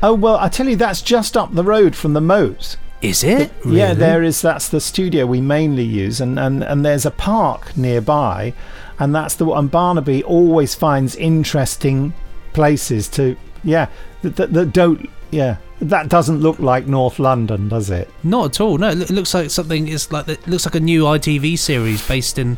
Oh well, I tell you, that's just up the road from the Moat. Is it? Really? Yeah, there is. That's the studio we mainly use, and, and, and there's a park nearby, and that's the one. Barnaby always finds interesting places to. Yeah, that, that, that don't. Yeah, that doesn't look like North London, does it? Not at all. No, it it looks like something. It's like it looks like a new ITV series based in.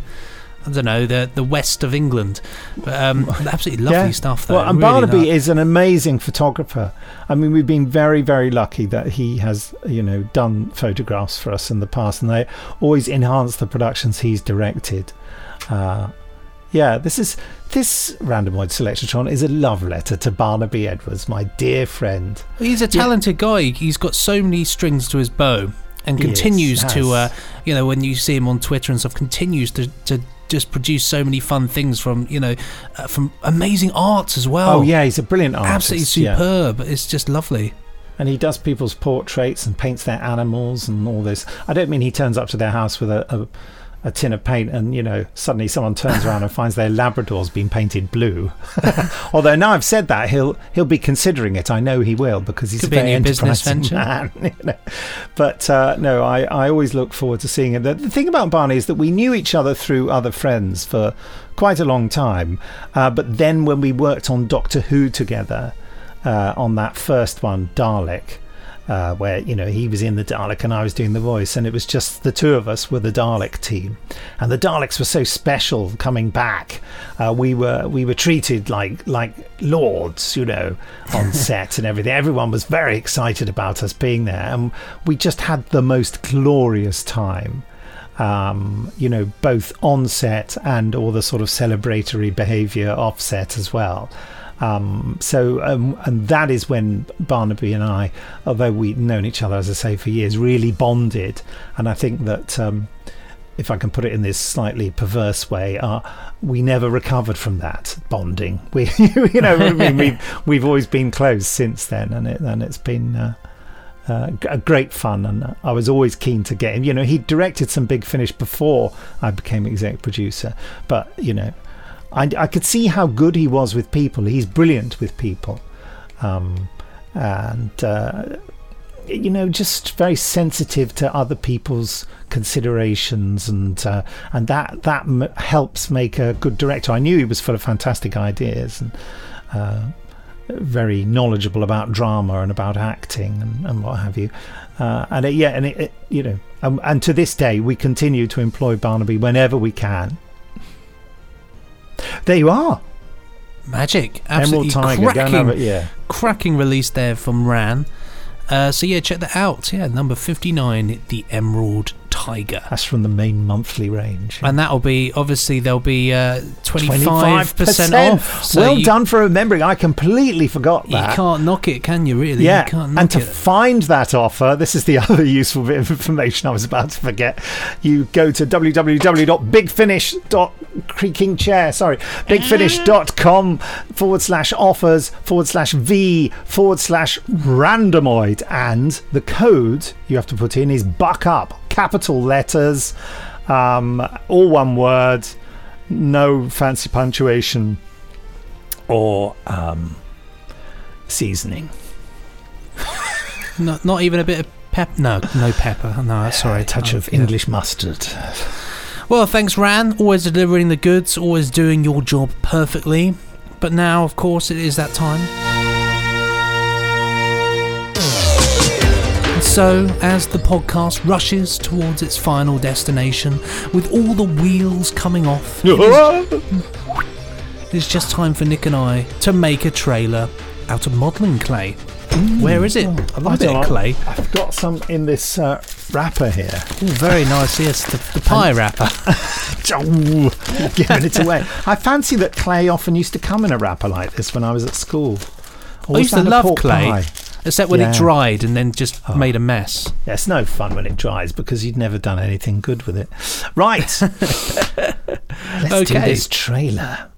I don't know the the west of England, but um, absolutely lovely Yeah. stuff. Though. Well, and Really Barnaby nice. is an amazing photographer. I mean, we've been very, very lucky that he has, you know, done photographs for us in the past, and they always enhance the productions he's directed. Uh, yeah, this is this randomoid selectron is a love letter to Barnaby Edwards, my dear friend. He's a talented guy. He's got so many strings to his bow, and continues to, uh, you know, when you see him on Twitter and stuff, continues to, to just produce so many fun things from, you know, uh, from amazing arts as well. Oh, yeah, he's a brilliant artist. absolutely yeah. superb. It's just lovely. And he does people's portraits and paints their animals and all this. I don't mean he turns up to their house with a, a, a tin of paint and, you know, suddenly someone turns around and finds their Labrador's been painted blue. Although now I've said that, he'll he'll be considering it. I know he will because he's Could a a very business enterprising man. you know. But uh, no, I, I always look forward to seeing it. The, the thing about Barney is that we knew each other through other friends for quite a long time. Uh, but then when we worked on Doctor Who together, uh, on that first one, Dalek, uh, where you know he was in the Dalek and I was doing the voice, and it was just the two of us were the Dalek team, and the Daleks were so special coming back. Uh, we were we were treated like like lords, you know, on set and everything. Everyone was very excited about us being there, and we just had the most glorious time um, you know, both on set and all the sort of celebratory behaviour off set as well. Um, so, um, and that is when Barnaby and I, although we'd known each other, as I say, for years, really bonded. And I think that, um, if I can put it in this slightly perverse way, uh, we never recovered from that bonding. We, you know, I mean, we've we've always been close since then, and it and it's been. Uh, uh, great fun, and I was always keen to get him. You know, he directed some Big Finish before I became exec producer, but you know, I, I could see how good he was with people. He's brilliant with people, um, and uh, you know, just very sensitive to other people's considerations, and uh, and that that m- helps make a good director. I knew he was full of fantastic ideas and. Uh, very knowledgeable about drama and about acting and, and what have you, uh, and it, yeah, and it, it you know, um, and to this day we continue to employ Barnaby whenever we can. There you are. Magic. Emerald Absolutely Tiger, go cracking, it, yeah. cracking release there from Ran. Uh, so yeah, check that out. Yeah, number 59, The Emerald Tiger. That's from the main monthly range. And that'll be, obviously, there'll be uh, 25% off. So well you, done for remembering. I completely forgot that. You can't knock it, can you, really? Yeah, You and to it. find that offer, this is the other useful bit of information I was about to forget. You go to www.bigfinish.creaking chair, sorry, bigfinish.com forward slash offers forward slash V forward slash randomoid. And the code you have to put in is buck up, capital letters, um, all one word, no fancy punctuation or um, seasoning. Not, not even a bit of pep. No, no pepper. No, sorry. A touch Oh, of yeah. English mustard. Well, thanks, Ran. Always delivering the goods, always doing your job perfectly. But now, of course, it is that time. And So, as the podcast rushes towards its final destination, with all the wheels coming off, it's just time for Nick and I to make a trailer out of modelling clay. Where is it? I love a bit don't of know. clay. I've got some in this uh, wrapper here. Ooh, very nice. Yes, the, the pie wrapper. Ooh, giving it away. I fancy that clay often used to come in a wrapper like this when I was at school. Or I used to love clay, pie? except when Yeah. it dried and then just made a mess. Yeah, it's no fun when it dries because you'd never done anything good with it. Right. Let's do Okay. this trailer.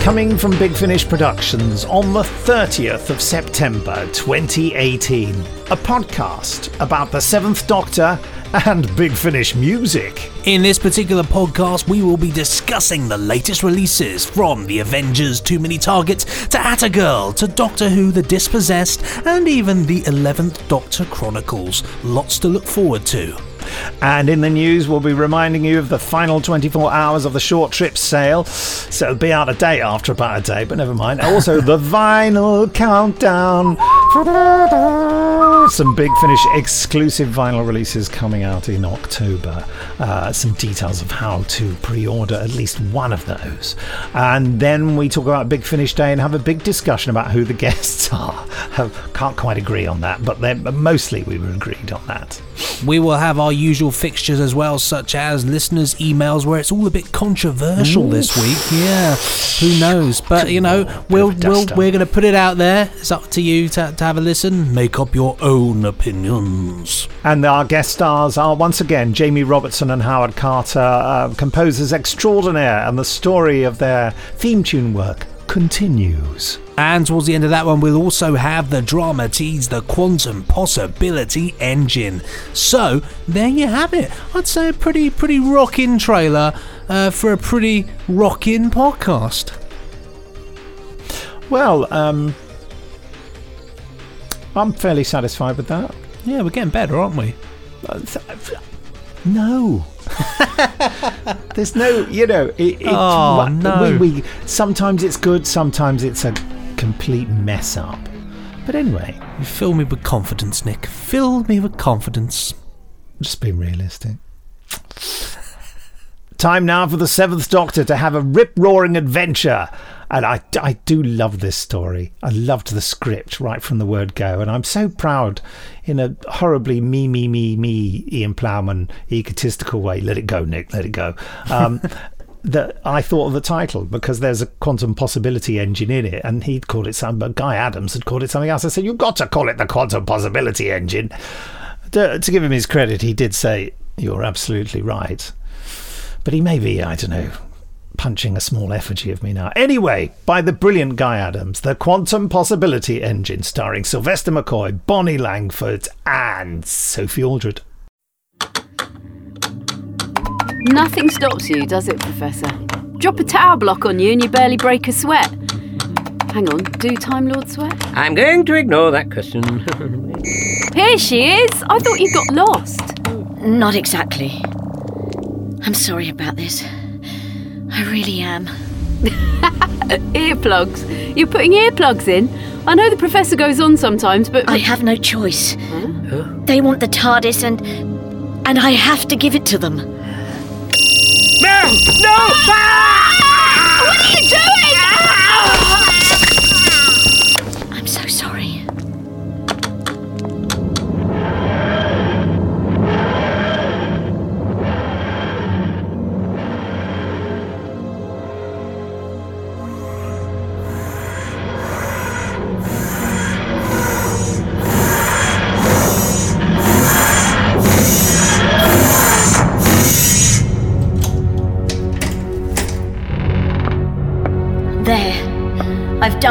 Coming from Big Finish Productions on the 30th of September 2018. A podcast about the Seventh Doctor and Big Finish music. In this particular podcast, we will be discussing the latest releases from The Avengers Too Many Targets to ATA Girl to Doctor Who The Dispossessed and even the 11th Doctor Chronicles. Lots to look forward to. And in the news, we'll be reminding you of the final 24 hours of the short trip sale. So it'll be out a day after about a day, but never mind. Also, the vinyl countdown. Some big finish exclusive vinyl releases coming out in October. Uh, some details of how to pre order at least one of those. And then we talk about Big Finish Day and have a big discussion about who the guests are. Can't quite agree on that, but then mostly we were agreed on that. We will have our usual fixtures as well, such as listeners' emails, where it's all a bit controversial this week. Yeah, who knows? But you know, we'll, we'll we're going to put it out there. It's up to you to, to have a listen. Make up your own opinions. And our guest stars are once again Jamie Robertson and Howard Carter, uh, composers extraordinaire, and the story of their theme tune work continues. And towards the end of that one, we'll also have the drama tease, the quantum possibility engine. So there you have it. I'd say a pretty pretty rocking trailer uh, for a pretty rocking podcast. Well, um, I'm fairly satisfied with that. Yeah, we're getting better, aren't we? No. There's no, you know, it, it's Oh, no. We, we, sometimes it's good, sometimes it's a complete mess up. But anyway, You fill me with confidence, Nick. Fill me with confidence. just being realistic. Time now for the Seventh Doctor to have a rip roaring adventure. And I, I do love this story. I loved the script right from the word go. And I'm so proud in a horribly me, me, me, me, Ian Plowman egotistical way. Let it go, Nick, let it go. Um, that I thought of the title because there's a quantum possibility engine in it. And he'd called it something, but Guy Adams had called it something else. I said, You've got to call it the quantum possibility engine. To, to give him his credit, he did say, You're absolutely right. But he may be, I don't know, punching a small effigy of me now. Anyway, by the brilliant Guy Adams, the Quantum Possibility Engine, starring Sylvester McCoy, Bonnie Langford, and Sophie Aldred. Nothing stops you, does it, Professor? Drop a tower block on you and you barely break a sweat. Hang on, do Time Lords sweat? I'm going to ignore that question. Here she is! I thought you got lost. Not exactly. I'm sorry about this. I really am. earplugs. You're putting earplugs in? I know the professor goes on sometimes, but. I have no choice. They want the TARDIS and. and I have to give it to them. No! No! What are you doing?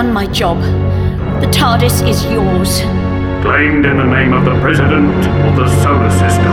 Done my job. The TARDIS is yours. Claimed in the name of the President of the Solar System.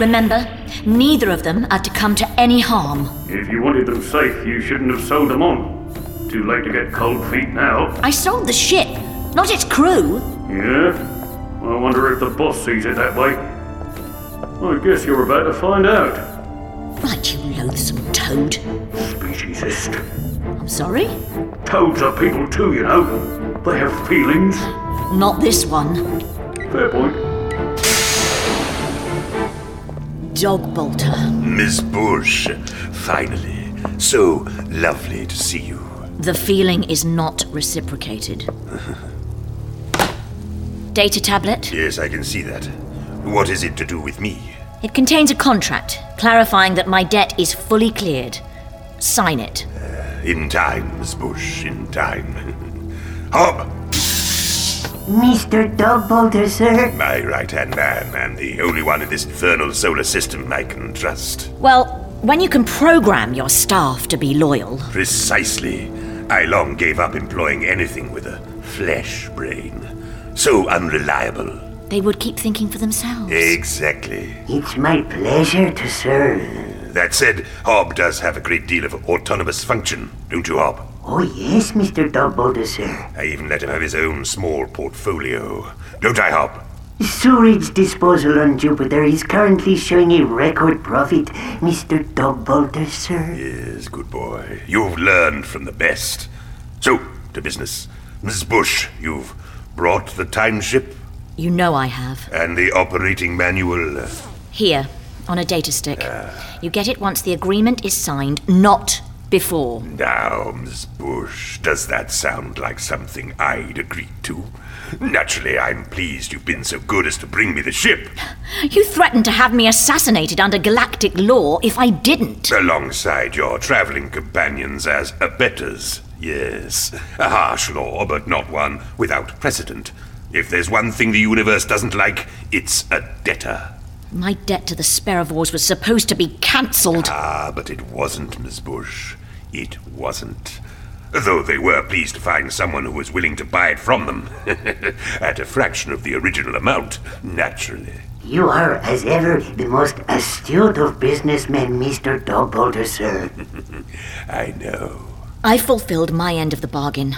Remember, neither of them are to come to any harm. If you wanted them safe, you shouldn't have sold them on. Too late to get cold feet now. I sold the ship, not its crew. Yeah? I wonder if the boss sees it that way. I guess you're about to find out. Right, you loathsome toad. Speciesist. I'm sorry? Toads are people too, you know. They have feelings. Not this one. Fair point. Dogbolter. Miss Bush, finally. So lovely to see you. The feeling is not reciprocated. Data tablet. Yes, I can see that. What is it to do with me? It contains a contract clarifying that my debt is fully cleared. Sign it. Uh, in time, Miss Bush, in time. Hob, Mr. Dogbolter, sir. my right hand man, and the only one in this infernal solar system I can trust. Well, when you can program your staff to be loyal, Precisely. I long gave up employing anything with a flesh brain. So unreliable. they would keep thinking for themselves. Exactly. It's my pleasure to serve. That said, Hob does have a great deal of autonomous function, don't you, Hob? Oh, yes, Mr. Dogbolter, sir. I even let him have his own small portfolio. Don't I, Hob? Sewerage disposal on Jupiter is currently showing a record profit, Mr. Dog Bolter, sir. Yes, good boy. You've learned from the best. So, to business. Mrs. Bush, you've brought the time ship You know I have. and the operating manual. Here, on a data stick. Ah. You get it once the agreement is signed, not before. Now, Miss Bush, does that sound like something I'd agree to? Naturally, I'm pleased you've been so good as to bring me the ship, You threatened to have me assassinated under galactic law if I didn't. alongside your traveling companions as abettors. Yes, a harsh law, but not one without precedent. If there's one thing the universe doesn't like, it's a debtor. My debt to the Sparrowars was supposed to be cancelled. Ah, but it wasn't, Miss Bush. It wasn't. Though they were pleased to find someone who was willing to buy it from them. At a fraction of the original amount, naturally. You are, as ever, the most astute of businessmen, Mr. Dogbolter, sir. I know. I fulfilled my end of the bargain.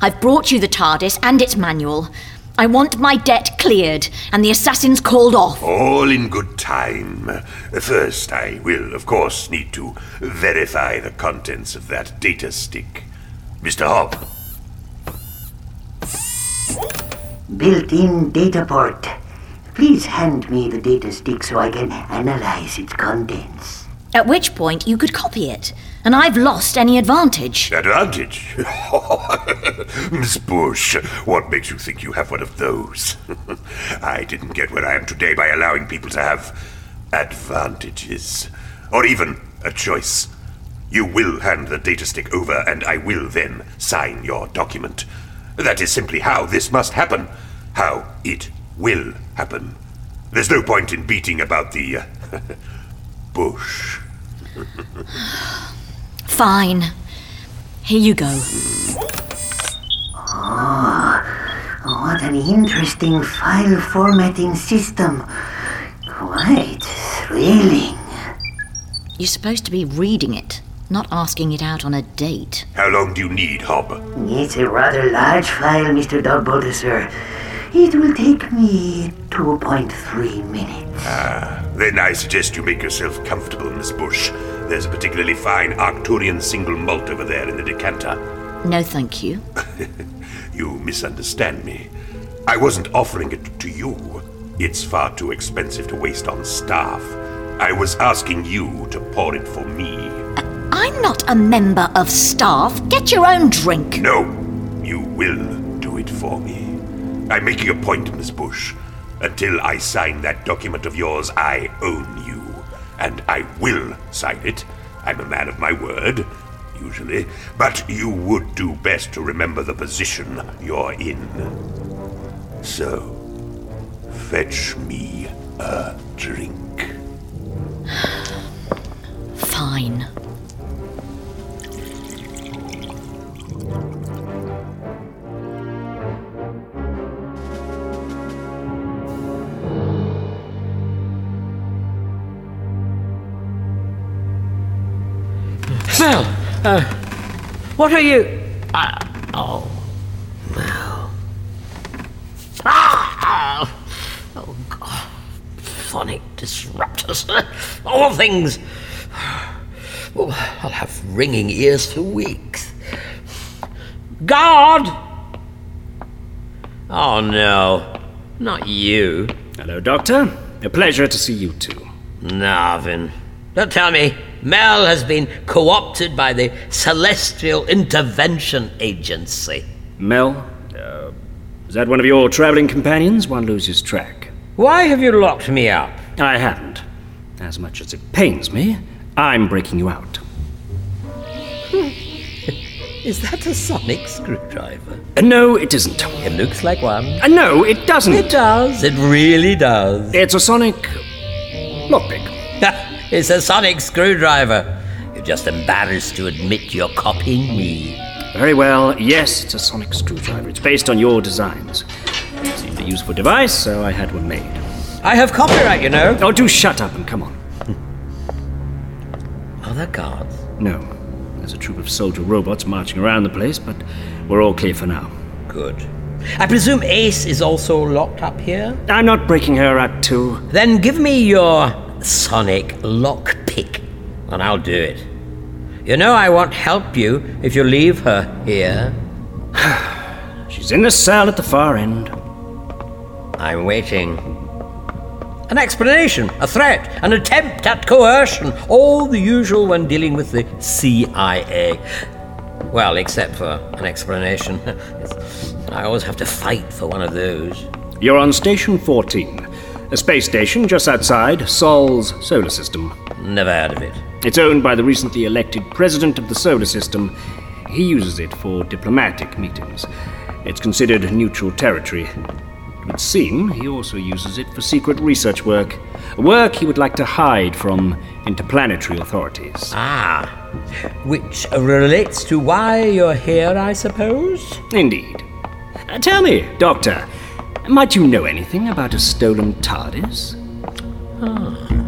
I've brought you the TARDIS and its manual. I want my debt cleared and the assassins called off. All in good time. First, I will, of course, need to verify the contents of that data stick. Mr. Hob, Built-in data port. Please hand me the data stick so I can analyze its contents. At which point you could copy it, and I've lost any advantage. advantage. Miss Bush, what makes you think you have one of those? I didn't get where I am today by allowing people to have advantages. or even a choice. You will hand the data stick over, and I will then sign your document. That is simply how this must happen. How it will happen. There's no point in beating about the uh, bush. Fine. Here you go. Oh, what an interesting file formatting system. Quite thrilling. You're supposed to be reading it, not asking it out on a date. How long do you need, Hob? It's a rather large file, Mr. Dogbolter, sir. It will take me 2.3 minutes. Ah, then I suggest you make yourself comfortable, Miss Bush. There's a particularly fine Arcturian single malt over there in the decanter. No, thank you. You misunderstand me. I wasn't offering it to you. It's far too expensive to waste on staff. I was asking you to pour it for me. Uh, I'm not a member of staff. Get your own drink. No, you will do it for me. I'm making a point, Miss Bush. Until I sign that document of yours, I own you. And I will sign it. I'm a man of my word, usually. But you would do best to remember the position you're in. So, fetch me a drink. Fine. Uh, what are you? Uh, oh, Mel. Ah! Oh, God. Phonic disruptors. All things. Oh, I'll have ringing ears for weeks. Guard! Oh, no. Not you. Hello, Doctor. A pleasure to see you too. Narvin. Don't tell me Mel has been co opted by the Celestial Intervention Agency. Mel, uh, is that one of your traveling companions? One loses track. Why have you locked me up? I haven't. As much as it pains me, I'm breaking you out. Is that a sonic screwdriver? Uh, no, it isn't. It looks like one. Uh, no, it doesn't. It does. It really does. It's a sonic lockpick. it's a sonic screwdriver. You're just embarrassed to admit you're copying me. Very well, yes, it's a sonic screwdriver. It's based on your designs. It's a useful device, so I had one made. I have copyright, you know. Oh, do shut up and come on. Are there guards? No. There's a troop of soldier robots marching around the place, but we're all clear for now. Good. I presume Ace is also locked up here? I'm not breaking her out, too. Then give me your sonic lockpick, and I'll do it. You know I won't help you if you leave her here. She's in the cell at the far end. I'm waiting. An explanation, a threat, an attempt at coercion, all the usual when dealing with the CIA. Well, except for an explanation. I always have to fight for one of those. You're on Station 14, a space station just outside Sol's solar system. Never heard of it. It's owned by the recently elected president of the solar system. He uses it for diplomatic meetings. It's considered neutral territory. It would seem he also uses it for secret research work, work he would like to hide from interplanetary authorities. Ah, which relates to why you're here, I suppose? Indeed. Uh, tell me, Doctor, might you know anything about a stolen TARDIS? Ah.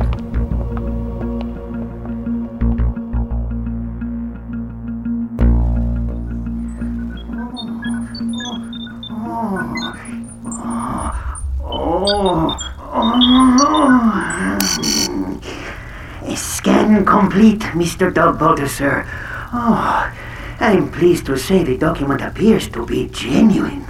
Scan complete, Mr. Dogbolter, sir. Oh, I'm pleased to say the document appears to be genuine.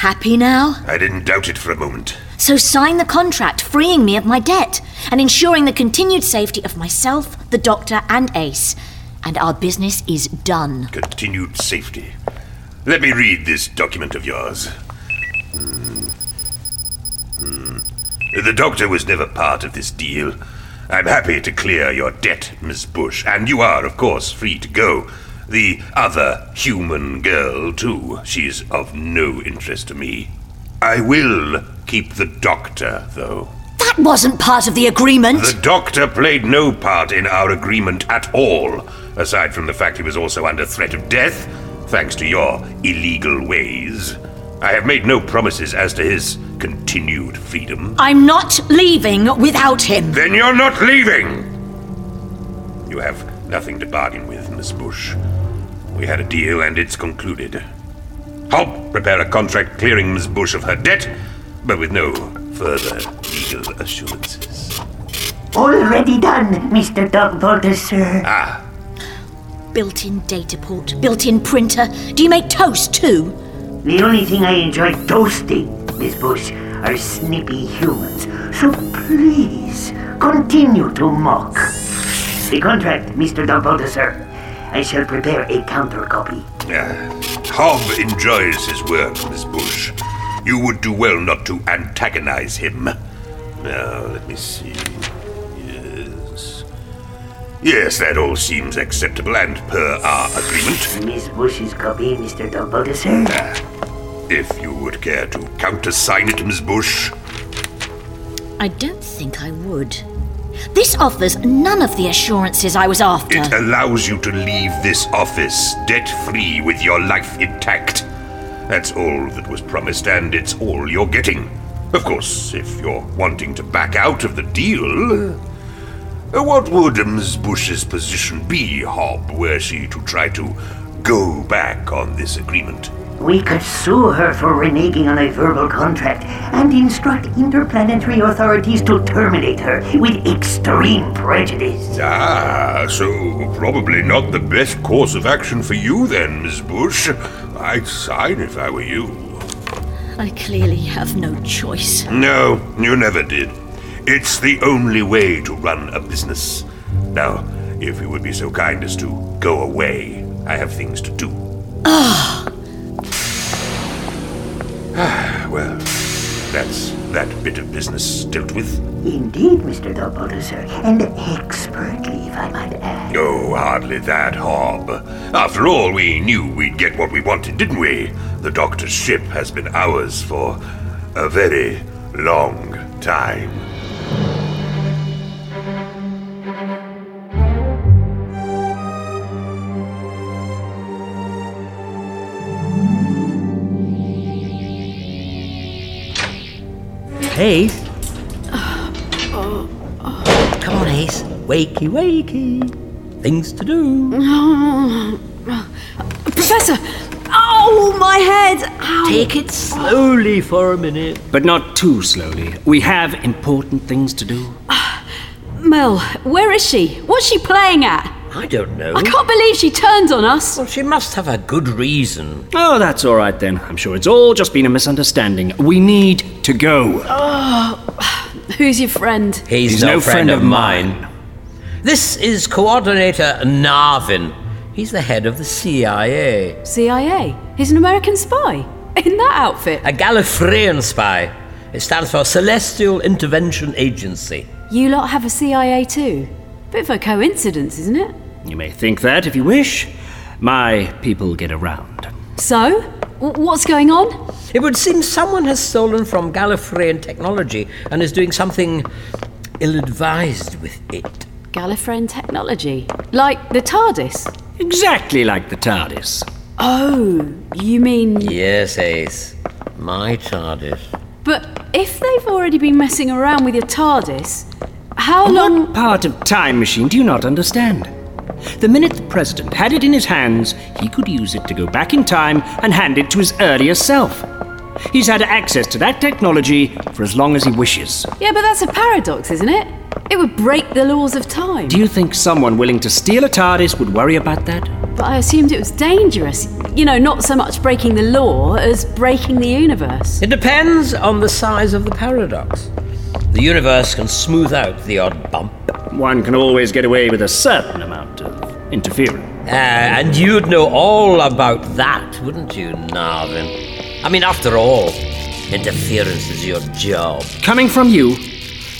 Happy now? I didn't doubt it for a moment. So sign the contract freeing me of my debt and ensuring the continued safety of myself, the doctor, and Ace. And our business is done. Continued safety. Let me read this document of yours. Hmm. Hmm. The doctor was never part of this deal. I'm happy to clear your debt, Miss Bush, and you are, of course, free to go. The other human girl, too. She's of no interest to me. I will keep the doctor, though. That wasn't part of the agreement. The doctor played no part in our agreement at all, aside from the fact he was also under threat of death, thanks to your illegal ways. I have made no promises as to his continued freedom. I'm not leaving without him. Then you're not leaving! You have nothing to bargain with, Miss Bush. We had a deal and it's concluded. Help prepare a contract clearing Miss Bush of her debt, but with no further legal assurances. Already done, Mr. Dogbolter, sir. Ah, Built-in data port, built-in printer. Do you make toast too? The only thing I enjoy toasting, Miss Bush, are snippy humans. So please, continue to mock. The contract, Mr. Dogbolter, sir. I shall prepare a counter copy. ah. Hob enjoys his work, Miss Bush. You would do well not to antagonize him. Now, let me see. Yes. Yes, that all seems acceptable and per our agreement. Miss Bush's copy, Mr. Dogbolter, sir. If you would care to countersign it, Miss Bush. I don't think I would. This offers none of the assurances I was after. It allows you to leave this office debt free with your life intact. That's all that was promised, and it's all you're getting. Of course, if you're wanting to back out of the deal. uh, What would Miss Bush's position be, Hob, were she to try to go back on this agreement? We could sue her for reneging on a verbal contract and instruct interplanetary authorities to terminate her with extreme prejudice. Ah, so probably not the best course of action for you then, Miss Bush. I'd sign if I were you. I clearly have no choice. No, you never did. It's the only way to run a business. Now, if you would be so kind as to go away, I have things to do. Ah, Ah, well, that's that bit of business dealt with. Indeed, Mr. Dogbolter, sir, and expertly, if I might add. Oh, hardly that, Hob. After all, we knew we'd get what we wanted, didn't we? The doctor's ship has been ours for a very long time. Hey. Come on, Ace. Wakey, wakey. Things to do. Professor! Oh, my head! Ow. Take it slowly for a minute. But not too slowly. We have important things to do. Mel, where is she? What's she playing at? I don't know. I can't believe she turned on us. Well, she must have a good reason. Oh, that's all right then. I'm sure it's all just been a misunderstanding. We need to go. Oh, who's your friend? He's, He's no, no friend, friend of of mine. This is Coordinator Narvin. He's the head of the CIA. CIA? He's an American spy? In that outfit? A Gallifreyan spy. It stands for Celestial Intervention Agency. You lot have a CIA too? Bit of a coincidence, isn't it? You may think that if you wish. My people get around. So? What's going on? It would seem someone has stolen from Gallifreyan technology and is doing something ill advised with it. Gallifreyan technology? Like the TARDIS? Exactly like the TARDIS. Oh, you mean. Yes, Ace. My TARDIS. But if they've already been messing around with your TARDIS, how long. What part of Time Machine do you not understand? The minute the President had it in his hands, he could use it to go back in time and hand it to his earlier self. He's had access to that technology for as long as he wishes. Yeah, but that's a paradox, isn't it? It would break the laws of time. Do you think someone willing to steal a TARDIS would worry about that? But I assumed it was dangerous. You know, not so much breaking the law as breaking the universe. It depends on the size of the paradox. The universe can smooth out the odd bump. One can always get away with a certain amount of interference. Uh, and you'd know all about that, wouldn't you, Narvin? I mean, after all, interference is your job. Coming from you,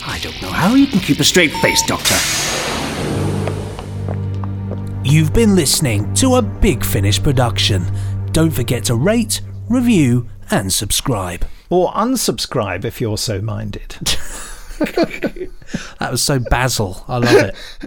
I don't know how you can keep a straight face, Doctor. You've been listening to a Big Finish production. Don't forget to rate, review, and subscribe. Or unsubscribe if you're so minded. That was so Basil. I love it.